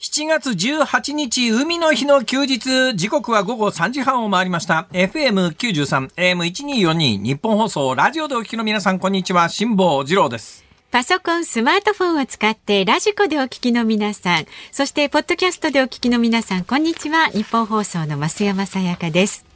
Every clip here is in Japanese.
7月18日、海の日の休日、時刻は午後3時半を回りました。FM93、AM1242、ニッポン放送、ラジオでお聞きの皆さん、こんにちは。辛坊治郎です。パソコン、スマートフォンを使ってラジコでお聞きの皆さん、そしてポッドキャストでお聞きの皆さん、こんにちは。ニッポン放送の増山さやかです。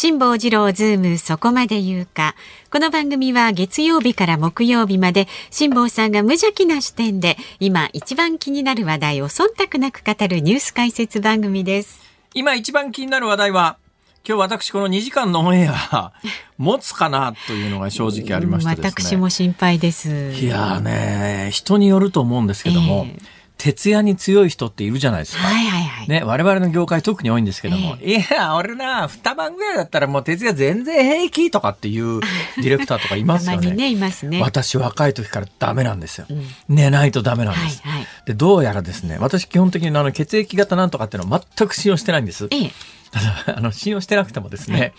辛坊治郎ズームそこまで言うか。この番組は月曜日から木曜日まで辛坊さんが無邪気な視点で今一番気になる話題を忖度なく語るニュース解説番組です。今一番気になる話題は、今日私この2時間のオンエア、持つかなというのが正直ありましてね。私も心配です。いやーね、人によると思うんですけども、ええ徹夜に強い人っているじゃないですか。はいはいはい。ね、我々の業界特に多いんですけども、えいや、俺な、二晩ぐらいだったらもう徹夜全然平気とかっていう ディレクターとかいますよね。ね、いますね。私若い時からダメなんですよ。うん寝ないとダメなんです。はいはいで、どうやらですね、私基本的にあの血液型なんとかっていうのは全く信用してないんです。ええ。ただ、あの、信用してなくてもですね、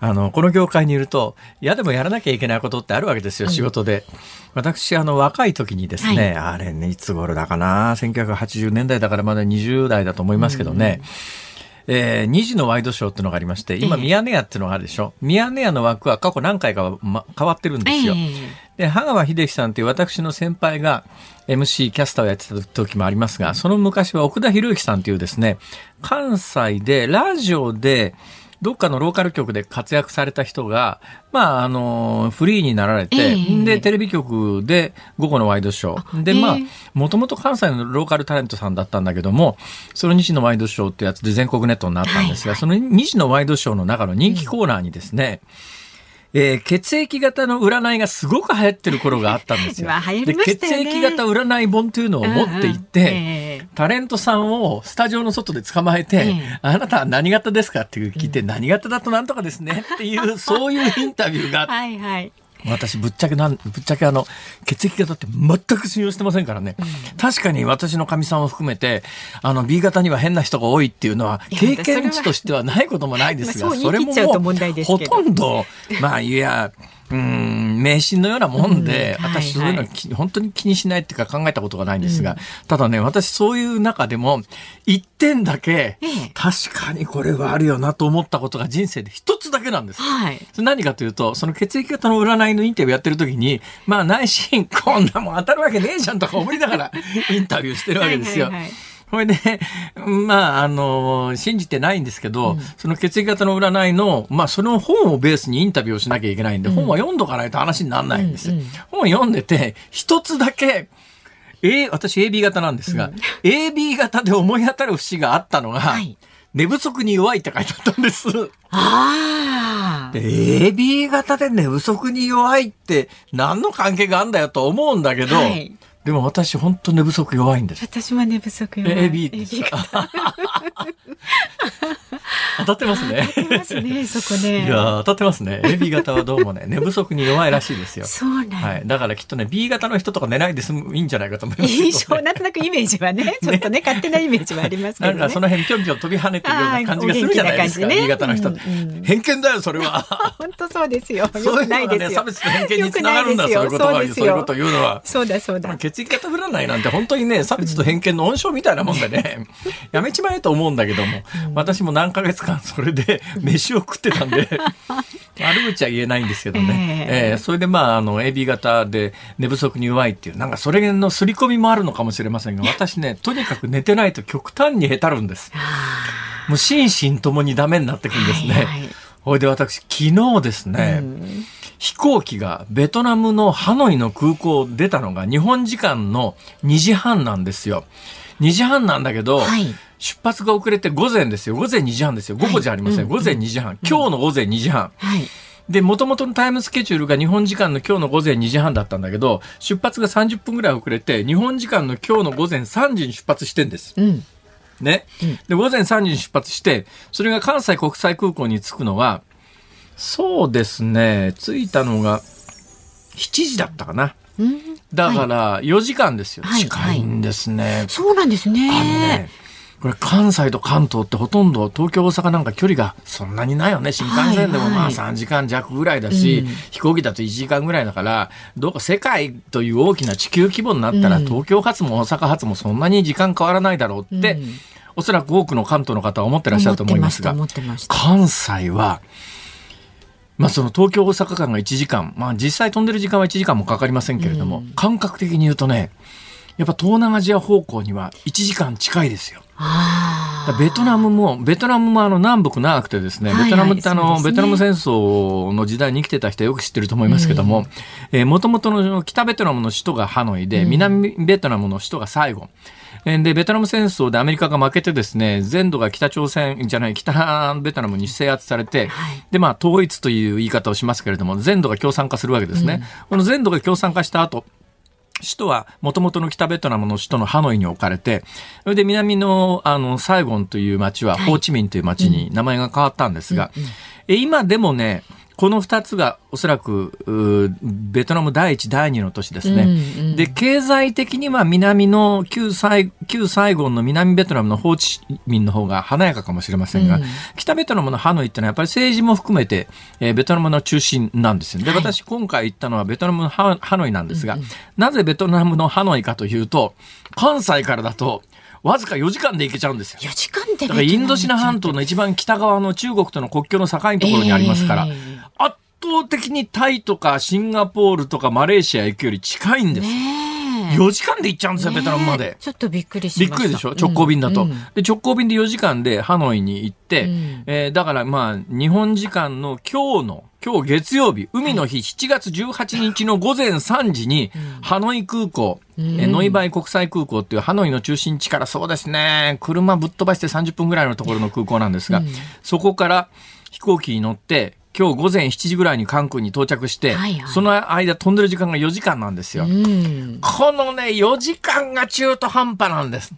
あの、この業界にいると、嫌でもやらなきゃいけないことってあるわけですよ、仕事で。私、あの、若い時にですね、あれね、いつ頃だかな、1980年代だからまだ20代だと思いますけどね、えー、2時のワイドショーっていうのがありまして、今、ええミヤネ屋っていうのがあるでしょ？ミヤネ屋の枠は過去何回か、ま、変わってるんですよ。えで、羽川秀樹さんっていう私の先輩が MC キャスターをやってた時もありますが、その昔は奥田博之さんっていうですね、関西でラジオで、どっかのローカル局で活躍された人が、まあ、あの、フリーになられて、ええ。で、テレビ局で午後のワイドショー。で、ええまあ、もともと関西のローカルタレントさんだったんだけども、その2時のワイドショーってやつで全国ネットになったんですが、はいその2時のワイドショーの中の人気コーナーにですね、えー血液型の占いがすごく流行ってる頃があったんですよ。ねで血液型占い本というのを持っていって、うんうんええタレントさんをスタジオの外で捕まえて、ええあなたは何型ですかって聞いて、何型だとなんとかですねっていう、そういうインタビューがあってはいはい。私ぶっちゃけなんぶっちゃけあの血液型って全く信用してませんからね、確かに私のかみさんを含めてあの B 型には変な人が多いっていうのは経験値としてはないこともないですがまあそう言い切っちゃうと問題ですほとんどまあいやうん迷信のようなもんで、うん私そういうの本当に気にしないっていうか考えたことがないんですが、ただね私そういう中でも一点だけ、ええ確かにこれはあるよなと思ったことが人生で一つだけなんです。はい。何かというと、その血液型の占いのインタビューやってる時に、まあ内心、こんなもん当たるわけねえじゃんとか思いながら インタビューしてるわけですよ。はいはいはい これで、まあ、あの、信じてないんですけど、その血液型の占いの、まあ、その本をベースにインタビューをしなきゃいけないんで、本は読んどかないと話にならないんですよ。うんうん本を読んでて、一つだけ、A、私 AB 型なんですが、AB 型で思い当たる節があったのが、はい寝不足に弱いって書いてあったんです。ああ。で AB 型で寝不足に弱いって何の関係があるんだよと思うんだけど、はいでも私本当寝不足弱いんです。私は寝不足よ。AB ですか当たってますね。いますね、そこね。いや当たってますね。AB 型はどうもね、寝不足に弱いらしいですよ。そうなんだはい。だからきっとね、B 型の人とか寝ないで済むいいんじゃないかと思いますね。印象、なんとなくイメージは ね、ちょっとね、勝手なイメージはありますけどね。なんかその辺ぴょんぴょん飛び跳ねてるような感じがするじゃないですか、あーお元 B 型の人、うんうん偏見だよ、それは。本当そうですよ。よそうくいうのがね、ないですよ。差別と偏見につながるんだ、そういうことは、そうですよそういうことを言うのは。そうだそうだ。血液型占いなんて本当にね、差別と偏見の温床みたいなもんでね、やめちまえと思うんだけども、私も何ヶ月間それで飯を食ってたんで、悪口は言えないんですけどね。えええーそれでまあ、あの、AB 型で寝不足に弱いっていう、なんかそれの刷り込みもあるのかもしれませんが、私ね、とにかく寝てないと極端にへたるんです。もう心身ともにダメになってくんですね。はいはいほいで私、昨日ですね、うん飛行機がベトナムのハノイの空港を出たのが日本時間の2時半なんですよ。2時半なんだけど、はい出発が遅れて午前ですよ。午前2時半ですよ。午後じゃありません。うん午前2時半。今日の午前2時半。はい。で、元々のタイムスケジュールが日本時間の今日の午前2時半だったんだけど、出発が30分ぐらい遅れて、日本時間の今日の午前3時に出発してんです。うん。ね。で、午前3時に出発して、それが関西国際空港に着くのは、そうですね、着いたのが7時だったかな。うんだから4時間ですよ。はい近いんですね。そうなんですね。これ関西と関東ってほとんど東京大阪なんか距離がそんなにないよね。新幹線でもまあはい。3時間弱ぐらいだし、うん。飛行機だと1時間ぐらいだからどうか世界という大きな地球規模になったら、うん。東京発も大阪発もそんなに時間変わらないだろうって、うん。おそらく多くの関東の方は思ってらっしゃると思いますが。関西は、まあ、その東京大阪間が1時間、まあ、実際飛んでる時間は1時間もかかりませんけれども、うん。感覚的に言うとねやっぱ東南アジア方向には1時間近いですよ。ベトナムも、ベトナムもあの南北長くてですね、はいはいベトナムってあの、ベトナム戦争の時代に生きてた人はよく知ってると思いますけども、えー、元々の北ベトナムの首都がハノイで、うん。南ベトナムの首都がサイゴン。えーで、ベトナム戦争でアメリカが負けてですね、全土が北朝鮮じゃない、北ベトナムに制圧されて、はい。で、まあ、統一という言い方をしますけれども、全土が共産化するわけですね。この全土が共産化した後、首都はもともとの北ベトナムの首都のハノイに置かれて、それで南のあのサイゴンという町ははいホーチミンという町に名前が変わったんですが、え今でもね、この二つがおそらくうーベトナム第一、第二の都市ですね。うんうんで、経済的には南の旧サイ旧サイゴンの南ベトナムのホーチミンの方が華やかかもしれませんが、うん北ベトナムのハノイってのはやっぱり政治も含めて、えーベトナムの中心なんですよ。で、はい私今回行ったのはベトナムのハハノイなんですが、なぜベトナムのハノイかというと、関西からだとわずか4時間で行けちゃうんですよ。4時間でだからインドシナ半島の一番北側の中国との国境の境のところにありますから、え圧倒的にタイとかシンガポールとかマレーシア行くより近いんです。ねえ。4時間で行っちゃうんですよ、ベトナムまねでえ。ちょっとびっくりしびっました。くりでしょ？直行便だと、うん。で、直行便で4時間でハノイに行って、うん。えーだからまあ、日本時間の今日の、今日月曜日、海の日7月18日の午前3時に、ハノイ空港、えーノイバイ国際空港っていうハノイの中心地からそうですね、車ぶっ飛ばして30分ぐらいのところの空港なんですが、うん。そこから飛行機に乗って、今日午前7時ぐらいに関空に到着して、はいはいその間飛んでる時間が4時間なんですよ。うんこのね、4時間が中途半端なんです。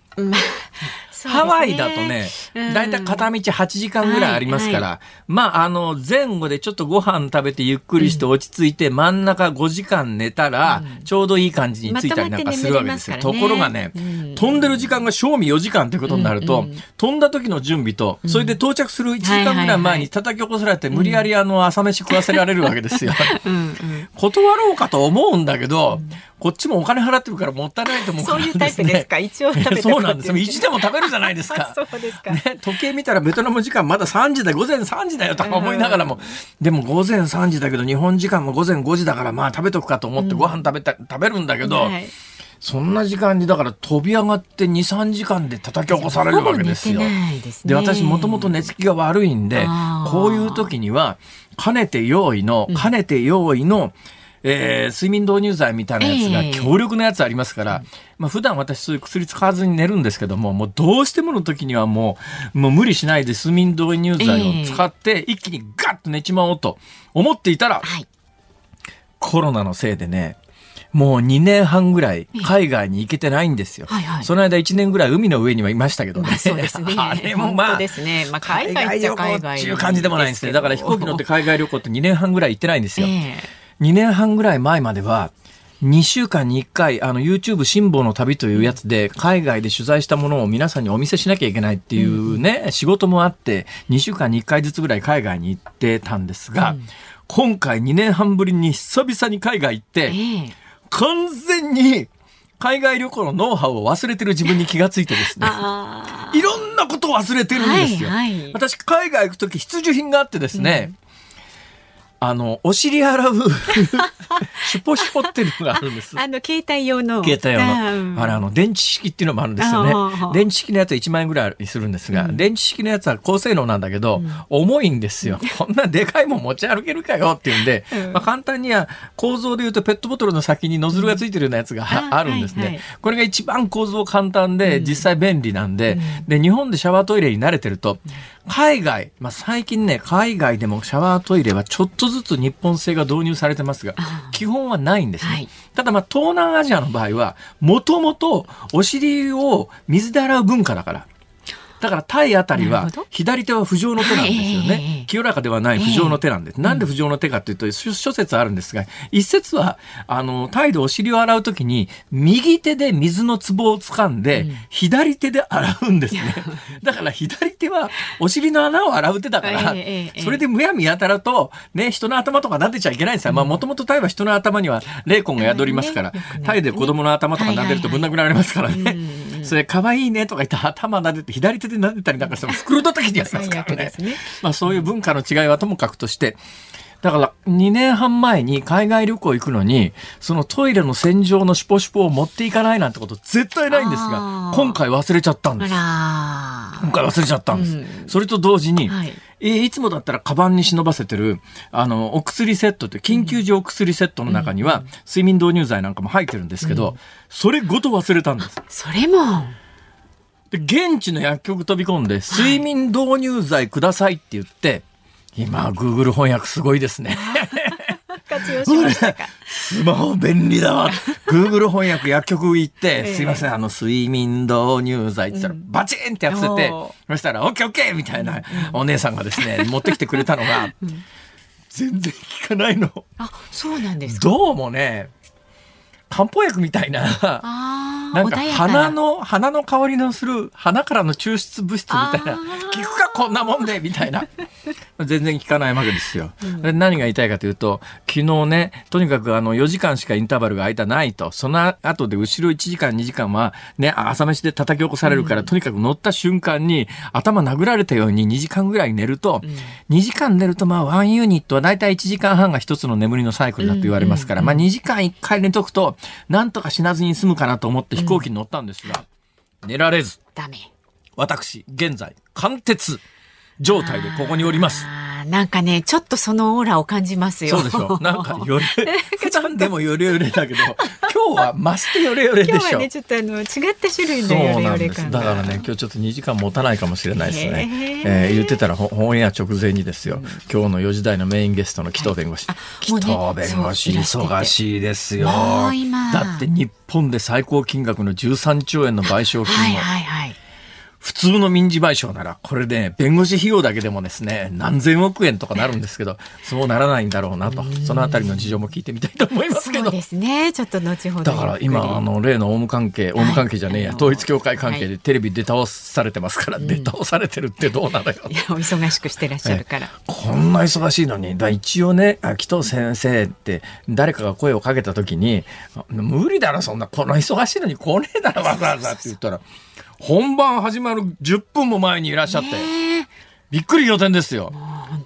ハワイだとねうん、だいたい片道8時間ぐらいありますから、はまあ、あの、前後でちょっとご飯食べてゆっくりして落ち着いて、真ん中5時間寝たら、ちょうどいい感じについたりなんかするわけですよ。まとね。ところがね、うん。飛んでる時間が正味4時間ということになると、うん。うん飛んだ時の準備と、それで到着する1時間ぐらい前に叩き起こされて、無理やりあの、朝飯食わせられるわけですよ。うん。うん。断ろうかと思うんだけど、こっちもお金払ってるからもったいないと思うからそういうタイプですか？一応食べて そうなんです。よ。一でも食べるじゃないですか。そうですか。ね、時計見たらベトナム時間まだ3時だ午前3時だよとか思いながらも、でも午前3時だけど日本時間も午前5時だからまあ食べとくかと思ってご飯食べた、食べるんだけど、はい。そんな時間にだから飛び上がって2、3時間で叩き起こされるわけですよ。ですね。で、私もともと寝つきが悪いんでこういう時には、かねて用意の、かねて用意の、えー睡眠導入剤みたいなやつがええ。強力なやつありますから、まあ普段私そういう薬使わずに寝るんですけども、もうどうしてもの時にはもう、もう無理しないで睡眠導入剤を使って一気にガッと寝ちまおうと思っていたら、はい。コロナのせいでね、もう2年半ぐらい海外に行けてないんですよ。はいはいその間1年ぐらい海の上にはいましたけどね。まあそうですね。あれもまあですね。まあ海外っちゃ海外っていう感じでもないんですね。だから飛行機乗って海外旅行って2年半ぐらい行ってないんですよ。え2年半ぐらい前までは、2週間に1回、あの、YouTube 辛抱の旅というやつで、海外で取材したものを皆さんにお見せしなきゃいけないっていうね、仕事もあって、2週間に1回ずつぐらい海外に行ってたんですが、今回2年半ぶりに久々に海外行って、ええ。え完全に海外旅行のノウハウを忘れてる自分に気がついてですね。あいろんなことを忘れてるんですよ。はいはい。私、海外行くとき必需品があってですね、あの、お尻洗う、シュポシュポっていうのがあるんですあ。。あの携帯用の。携帯用うんの。あれ、あの、電池式っていうのもあるんですよね。電池式のやつは1万円ぐらいするんですが、電池式のやつは高性能なんだけど、重いんですよ。こんなでかいもん持ち歩けるかよっていうんで、うんまあ簡単には構造で言うとペットボトルの先にノズルがついてるようなやつがあるんですね。はいはいこれが一番構造簡単で、実際便利なんで、で、日本でシャワートイレに慣れてると、海外、まあ最近ね、海外でもシャワートイレはちょっとずつ日本製が導入されてますがあ、基本はないんですね。はいただまあ東南アジアの場合は、もともとお尻を水で洗う文化だから。だからタイあたりは左手は浮上の手なんですよはいね。清らかではない浮上の手なんです。なんで浮上の手かというと、諸諸説あるんですが、一説は、あの、タイでお尻を洗うときに、右手で水の壺を掴んで、左手で洗うんですね。だから左手はお尻の穴を洗う手だから、それでむやみやたらと、ね、人の頭とか撫でちゃいけないんですよ。まあ、もともとタイは人の頭には霊魂が宿りますからタイで子供の頭とか撫でるとぶん殴られますからねはい。それ、可愛いねとか言って頭撫でて、左手で撫でたりなんかしても、袋叩きにやります最からね悪です。ね。まあ、そういう文化の違いはともかくとして、だから2年半前に海外旅行行くのに、そのトイレの洗浄のシュポシュポを持っていかないなんてこと絶対ないんですあがー、今回忘れちゃったんです。あ今回忘れちゃったんです。うんそれと同時に、はいえーいつもだったらカバンに忍ばせてる、あの、お薬セットって、緊急時お薬セットの中には、睡眠導入剤なんかも入ってるんですけど、それごと忘れたんです。それも。で、現地の薬局飛び込んで、睡眠導入剤くださいって言って、今、Google 翻訳すごいですね。活用しましたか？スマホ便利だわ。Google 翻訳薬局行って、ええすいません、あの、睡眠導入剤って言ったら、バチンってやってて、そしたら、オッケーオッケーみたいなお姉さんがですね、持ってきてくれたのが、全然効かないの。あ、そうなんですか。どうもね、漢方薬みたいな、なんか穏や花の、花の香りのする、花からの抽出物質みたいな、効くかこんなもんでみたいな。全然効かないわけですよ。で何が言いたいかというと、昨日ね、とにかくあの4時間しかインターバルが空いたないと、その後で後ろ1時間2時間はね、朝飯で叩き起こされるから、とにかく乗った瞬間に頭殴られたように2時間ぐらい寝ると、2時間寝るとまあ1ユニットはだいたい1時間半が一つの眠りのサイクルだと言われますから、まあ2時間1回寝とくと、なんとか死なずに済むかなと思って飛行機に乗ったんですが、寝られず、ダメ。私、現在、貫徹状態でここにおります。なんかね、ちょっとそのオーラを感じますよ。そうでしょ なんかよれ、普段でもよれよれだけど、今日は増してよれよれでしょ今日はね、ちょっとあの、違った種類のそうヨレなんです。ヨレ感が。だからね、今日ちょっと2時間持たないかもしれないですね。えー言ってたらほオンエア直前にですよ、今日の4時台のメインゲストの紀藤弁護士。紀藤弁護士、忙しいですよ。もう今だって日本で最高金額の13兆円の賠償金を、はいはいはい。普通の民事賠償なら、これで、弁護士費用だけでもですね、何千億円とかなるんですけど、そうならないんだろうなと、そのあたりの事情も聞いてみたいと思いますけどそう。ですね。ちょっと後ほど。だから今、あの、例のオウム関係、オウム関係じゃねえや、はい統一教会関係はでテレビ出倒されてますから、出倒されてるってどうなのよ。いや、お忙しくしてらっしゃるから。こんな忙しいのに、だ一応ね、あ紀藤先生って誰かが声をかけた時に、あ無理だろ、そんな、この忙しいのに来ねえだろ、わざわざって言ったら、本番始まる10分も前にいらっしゃって、びっくり仰天ですよ。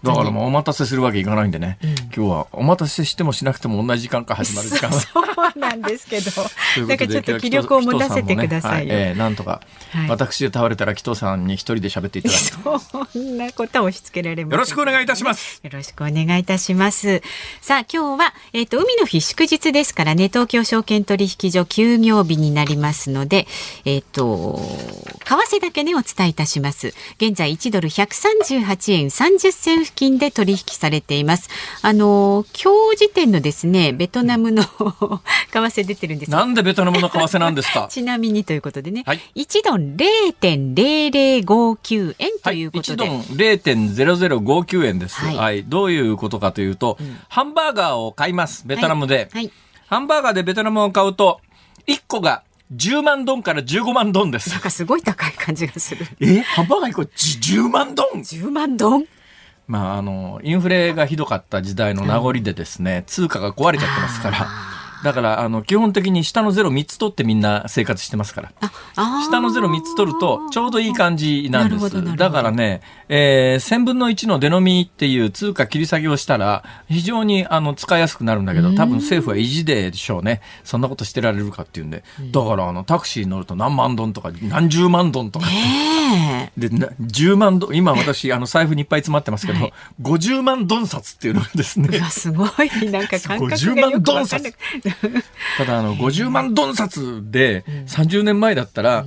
だからもうお待たせするわけいかないんでね、今日はお待たせしてもしなくても同じ時間から始まる時間 そうなんですけど。なんかちょっと気力を持たせてくださいよ。ねはいえーなんとか、はい私で倒れたら紀藤さんに一人で喋っていただいて そんなことは押し付けられます。よろしくお願いいたします。よろしくお願いいたします。さあ、今日は、えっ、と、海の日祝日ですからね、東京証券取引所休業日になりますので、えっ、と、為替だけね、お伝えいたします。現在1ドル138円30銭付近で取引されています。あの、今日時点のですね、ベトナムの為替出てるんですがなんでベトナムの為替なんですか？ちなみにということでね、はい。1ドル0.0059円とはい、1いうことで、ドン0.0059円です、ははい。い。どういうことかというと、ハンバーガーを買います、ベトナムで。はい。ハンバーガーでベトナムを買うと、1個が10万ドンから15万ドンですなん。かすごい高い感じがする。え？ハンバーガー1個じ10万ドン10万ドンまあ、あの、インフレがひどかった時代の名残でですね、通貨が壊れちゃってますから、だから、あの、基本的に下のゼロ3つ取ってみんな生活してますから。下のゼロ3つ取ると、ちょうどいい感じなんです。だからね、えー、1000分の1のデノミっていう通貨切り下げをしたら、非常にあの使いやすくなるんだけど、多分政府は意地でしょうね。そんなことしてられるかっていうんで。だから、あの、タクシーに乗ると何万ドンとか、何十万ドンとか。で、な10万ドン、今私、あの、財布にいっぱい詰まってますけど、はい。50万ドン札っていうのがですね。すごい。なんか感覚が50よ万ドン札。く ただあの50万ドン札で30年前だったら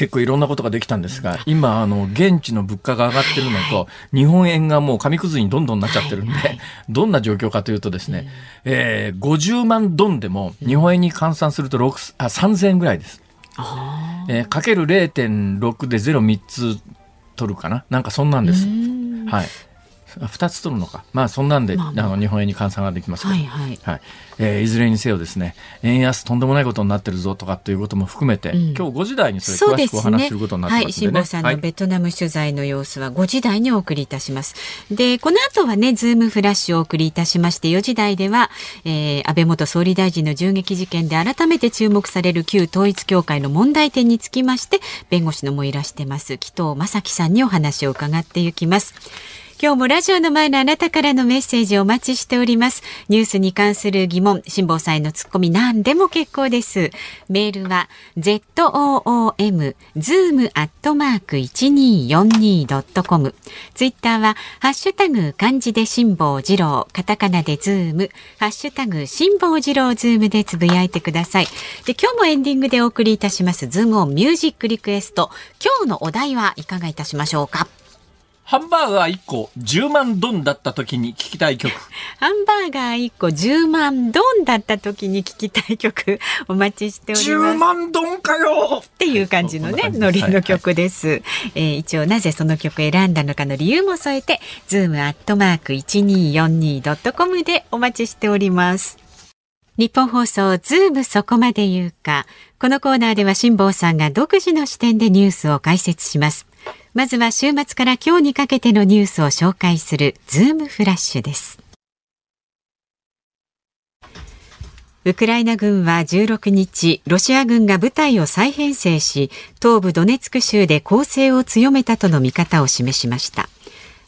結構いろんなことができたんですが今あの現地の物価が上がってるのと日本円がもう紙くずにどんどんなっちゃってるんでどんな状況かというとですねえー50万ドンでも日本円に換算すると6あ3000円ぐらいです。えー、かける0.6で03つ取るかな？なんかそんなんです。はい。2つ取るのか、まあ、そんなんで、まあまあ、あの日本円に換算ができますけど、はいはい。はい。えー、いずれにせよですね円安とんでもないことになってるぞとかということも含めて、うん、今日5時台にそれ詳しくお話しすることになってますので、ね、はい、さんのベトナム取材の様子は5時台にお送りいたします。でこの後はねズームフラッシュをお送りいたしまして4時台では、えー、安倍元総理大臣の銃撃事件で改めて注目される旧統一教会の問題点につきまして弁護士のもいらしてます紀藤正樹さんにお話を伺っていきます。今日もラジオの前のあなたからのメッセージをお待ちしております。ニュースに関する疑問、辛坊さんへのツッコミ何でも結構です。メールは zoom zoom アットマーク 1242.com ツイッターはハッシュタグ漢字で辛坊治郎、カタカナでズーム、ハッシュタグ辛坊治郎ズームでつぶやいてください。で、今日もエンディングでお送りいたしますズームオンミュージックリクエスト。今日のお題はいかがいたしましょうか？ハンバーガー1個10万ドンだった時に聴きたい曲。ハンバーガー1個10万ドンだった時に聴きたい曲お待ちしております。10万ドンかよっていう感じのね、ノリの曲です。はいはい、えー、一応なぜその曲選んだのかの理由も添えて、ズームアットマーク 1242.com でお待ちしております。ニッポン放送ズームそこまで言うか。このコーナーでは辛坊さんが独自の視点でニュースを解説します。まずは週末から今日にかけてのニュースを紹介するズームフラッシュですウクライナ軍は16日、ロシア軍が部隊を再編成し、東部ドネツク州で攻勢を強めたとの見方を示しました。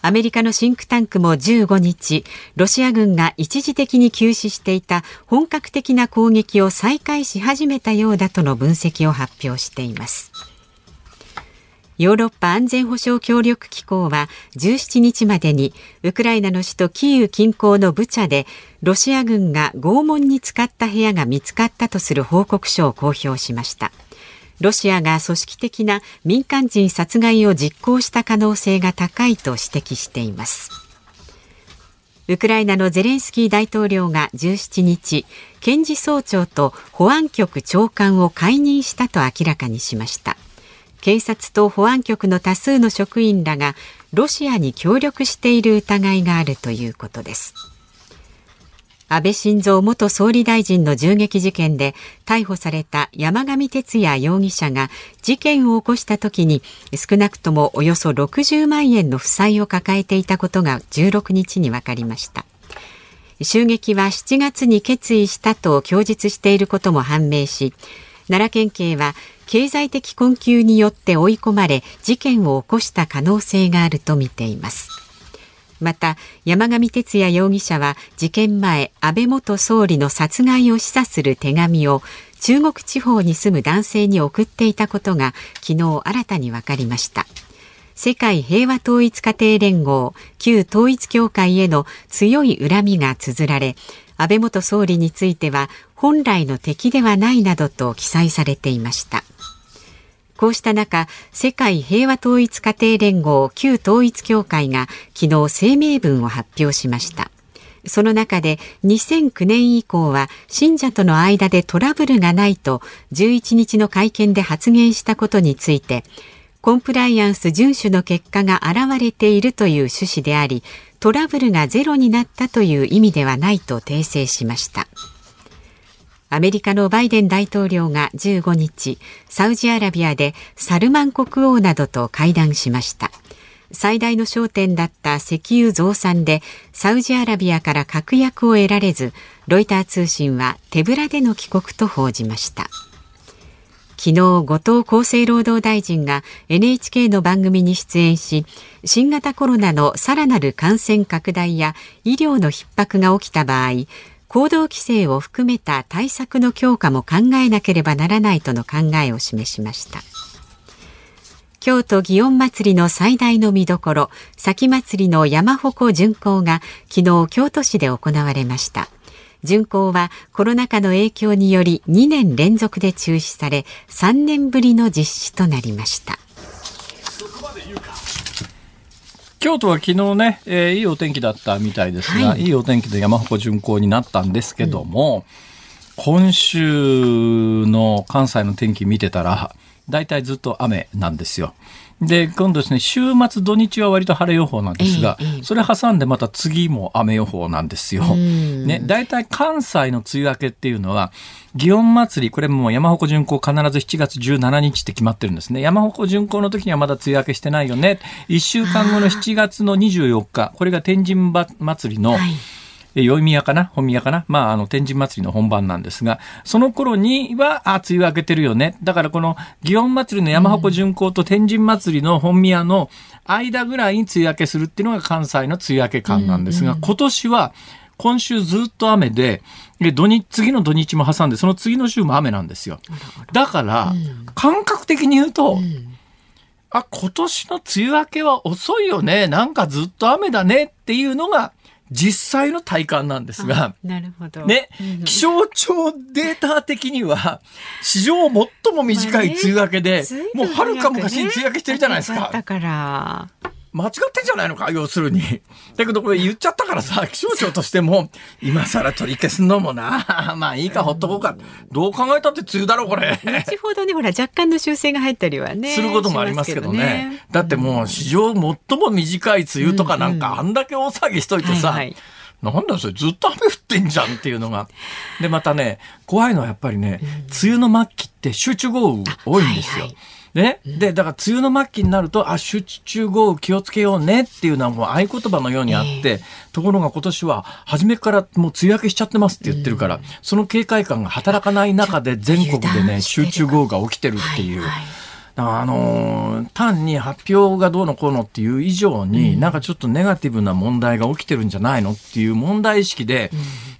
アメリカのシンクタンクも15日、ロシア軍が一時的に休止していた本格的な攻撃を再開し始めたようだとの分析を発表しています。ヨーロッパ安全保障協力機構は17日までにウクライナの首都キーウ近郊のブチャでロシア軍が拷問に使った部屋が見つかったとする報告書を公表しました。ロシアが組織的な民間人殺害を実行した可能性が高いと指摘しています。ウクライナのゼレンスキー大統領が17日検事総長と保安局長官を解任したと明らかにしました。警察と保安局の多数の職員らがロシアに協力している疑いがあるということです。安倍晋三元総理大臣の銃撃事件で逮捕された山上徹也容疑者が事件を起こした時に少なくともおよそ60万円の負債を抱えていたことが16日に分かりました。襲撃は7月に決意したと供述していることも判明し奈良県警は経済的困窮によって追い込まれ事件を起こした可能性があるとみています。また山上徹也容疑者は事件前安倍元総理の殺害を示唆する手紙を中国地方に住む男性に送っていたことが昨日新たに分かりました。世界平和統一家庭連合旧統一教会への強い恨みが綴られ安倍元総理については本来の敵ではないなどと記載されていました。こうした中、世界平和統一家庭連合旧統一協会が昨日声明文を発表しました。その中で2009年以降は信者との間でトラブルがないと11日の会見で発言したことについてコンプライアンス遵守の結果が現れているという趣旨でありトラブルがゼロになったという意味ではないと訂正しました。アメリカのバイデン大統領が15日、サウジアラビアでサルマン国王などと会談しました。最大の焦点だった石油増産でサウジアラビアから確約を得られず、ロイター通信は手ぶらでの帰国と報じました。昨日、後藤厚生労働大臣が NHK の番組に出演し、新型コロナのさらなる感染拡大や医療の逼迫が起きた場合、行動規制を含めた対策の強化も考えなければならないとの考えを示しました。京都祇園祭の最大の見どころ先祭りの山鉾巡行が昨日京都市で行われました。巡行はコロナ禍の影響により2年連続で中止され3年ぶりの実施となりました。京都は昨日ね、えー、いいお天気だったみたいですが、はい、いいお天気で山鉾巡行になったんですけども、今週の関西の天気見てたら、大体ずっと雨なんですよ。で、今度ですね、週末土日は割と晴れ予報なんですが、ええそれ挟んでまた次も雨予報なんですよ。んね、大体関西の梅雨明けっていうのは、祇園祭り、これもう山鉾巡行必ず7月17日って決まってるんですね。山鉾巡行の時にはまだ梅雨明けしてないよね。1週間後の7月の24日、これが天神ば祭りの、はい。え宵宮かな？本宮かな？まあ、あの、天神祭りの本番なんですが、その頃には、あ、梅雨明けてるよね。だからこの、祇園祭りの山鉾巡行と天神祭りの本宮の間ぐらいに梅雨明けするっていうのが関西の梅雨明け感なんですが、今年は、今週ずっと雨で、で、土日、次の土日も挟んで、その次の週も雨なんですよ。だから、感覚的に言うと、あ、今年の梅雨明けは遅いよね。なんかずっと雨だねっていうのが実際の体感なんですが、なるほど。ねうん、気象庁データ的には、史上最も短い梅雨明けで、もう遥か昔に梅雨明けしてるじゃないですか。だから、間違ってんじゃないのか？要するに。だけどこれ言っちゃったからさ、気象庁としても、今更取り消すのもな。まあいいか、ほっとこうか。どう考えたって梅雨だろ、これ。後ほどね、ほら、若干の修正が入ったりはね。することもありますけどね。だってもう史上最も短い梅雨とかなんかあんだけ大騒ぎしといてさ、なんだよそれずっと雨降ってんじゃんっていうのが。で、またね、怖いのはやっぱりね、梅雨の末期って集中豪雨多いんですよ。はいはいでね、で、だから梅雨の末期になると、あ、集中豪雨気をつけようねっていうのはもう合言葉のようにあって、ところが今年は初めからもう梅雨明けしちゃってますって言ってるから、その警戒感が働かない中で全国で油ね、集中豪雨が起きてるっていう。あのー単に発表がどうのこうのっていう以上に、なんかちょっとネガティブな問題が起きてるんじゃないのっていう問題意識で、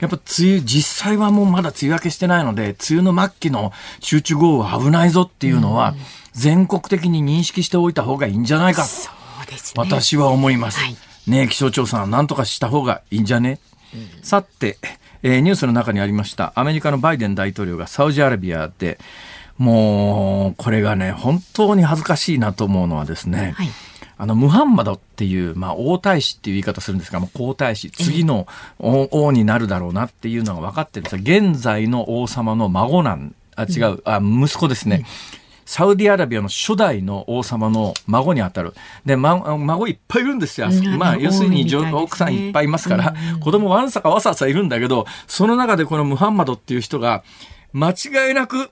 やっぱ梅雨、実際はもうまだ梅雨明けしてないので、梅雨の末期の集中豪雨は危ないぞっていうのは、全国的に認識しておいた方がいいんじゃないか。と、そうですね。私は思います。はい。ねえ気象庁さん、なんとかした方がいいんじゃね、さて、えーニュースの中にありました、アメリカのバイデン大統領がサウジアラビアで、もう、これがね、本当に恥ずかしいなと思うのはですね、はい。あの、ムハンマドっていう、まあ、王太子っていう言い方するんですが、まあ、皇太子、次の王王になるだろうなっていうのが分かってるんですが、現在の王様の孫なん、あ、違う、あ、息子ですね。サウディアラビアの初代の王様の孫にあたる。で、ま、孫いっぱいいるんですよ。うんまあ、要するにね奥さんいっぱいいますから、子供わんさかわさわさいるんだけど、その中でこのムハンマドっていう人が、間違いなく、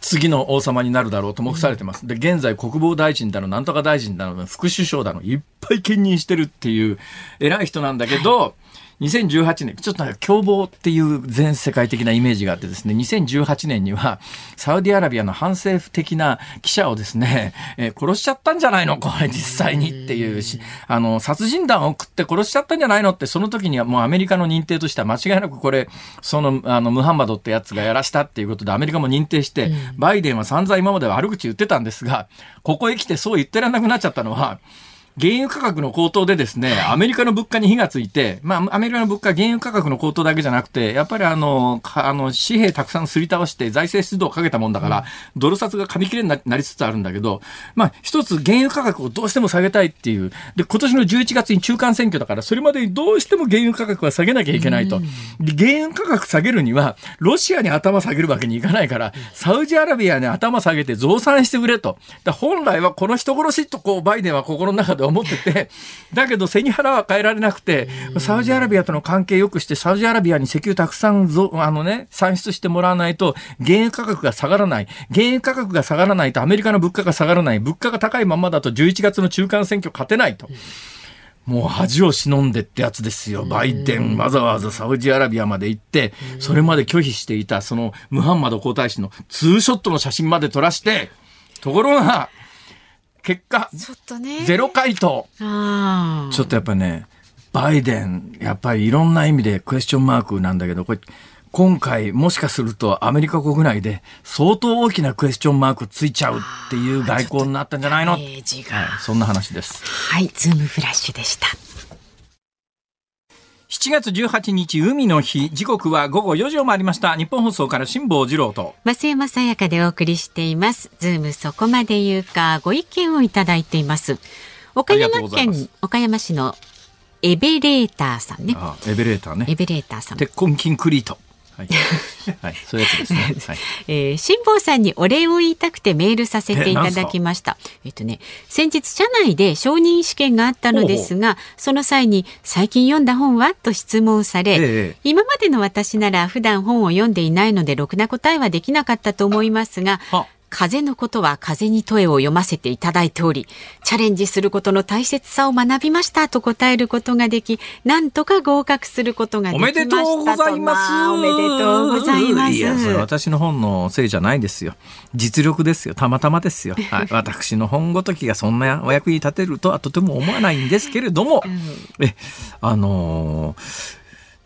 次の王様になるだろうと目されてます。で、現在国防大臣だの、なんとか大臣だの、副首相だの、いっぱい兼任してるっていう偉い人なんだけど、2018年、ちょっとなんか凶暴っていう全世界的なイメージがあってですね、2018年には、サウディアラビアの反政府的な記者をですね、えー殺しちゃったんじゃないの？これ実際にっていうし、あの、殺人弾を送って殺しちゃったんじゃないの？って、その時にはもうアメリカの認定としては間違いなくこれ、その、あの、ムハンマドってやつがやらしたっていうことでアメリカも認定して、バイデンは散々今までは悪口言ってたんですが、ここへ来てそう言ってらんなくなっちゃったのは、原油価格の高騰でですね、アメリカの物価に火がついて、まあ、アメリカの物価、原油価格の高騰だけじゃなくて、やっぱりあの、かあの、紙幣たくさんすり倒して財政出動をかけたもんだから、ドル札が紙切れにななりつつあるんだけど、まあ、一つ原油価格をどうしても下げたいっていう、で、今年の11月に中間選挙だから、それまでにどうしても原油価格は下げなきゃいけないと。で原油価格下げるには、ロシアに頭下げるわけにいかないから、サウジアラビアに頭下げて増産してくれと。だ本来はこの人殺しとこう、バイデンは心の中で思ってて、だけど背に腹は変えられなくて、サウジアラビアとの関係良くして、サウジアラビアに石油たくさんぞあのね、産出してもらわないと、原油価格が下がらない。原油価格が下がらないとアメリカの物価が下がらない。物価が高いままだと11月の中間選挙勝てないと。もう恥を忍んでってやつですよ。バイデンわざわざサウジアラビアまで行って、それまで拒否していた、そのムハンマド皇太子のツーショットの写真まで撮らして、ところが、結果、ちょっとね。ゼロ回答。ちょっとやっぱね、バイデン、やっぱりいろんな意味でクエスチョンマークなんだけど、これ、今回もしかするとアメリカ国内で相当大きなクエスチョンマークついちゃうっていう外交になったんじゃないの、はい、そんな話です。はい、ズームフラッシュでした。7月18日海の日時刻は午後4時を回りましたニッポン放送から辛坊治郎と増山さやかでお送りしています。ズームそこまで言うか、ご意見をいただいています。岡山県岡山市のエベレーターさんね。あエベレーターねエベレーターさん。鉄痕キンクリートはい、はい、そういうやつですね。はい、えー、辛坊さんにお礼を言いたくてメールさせていただきました。えっとね、先日社内で承認試験があったのですが、その際に最近読んだ本は？と質問され、ええ、今までの私なら普段本を読んでいないのでろくな答えはできなかったと思いますが、風のことは風に問えを読ませていただいており、チャレンジすることの大切さを学びましたと答えることができ、なんとか合格することができましたおめでとうございます。おめでとうございます。いや、それ私の本のせいじゃないですよ。実力ですよ。たまたまですよ。はい、私の本ごときがそんなお役に立てるとはとても思わないんですけれども、うん、え、あのー、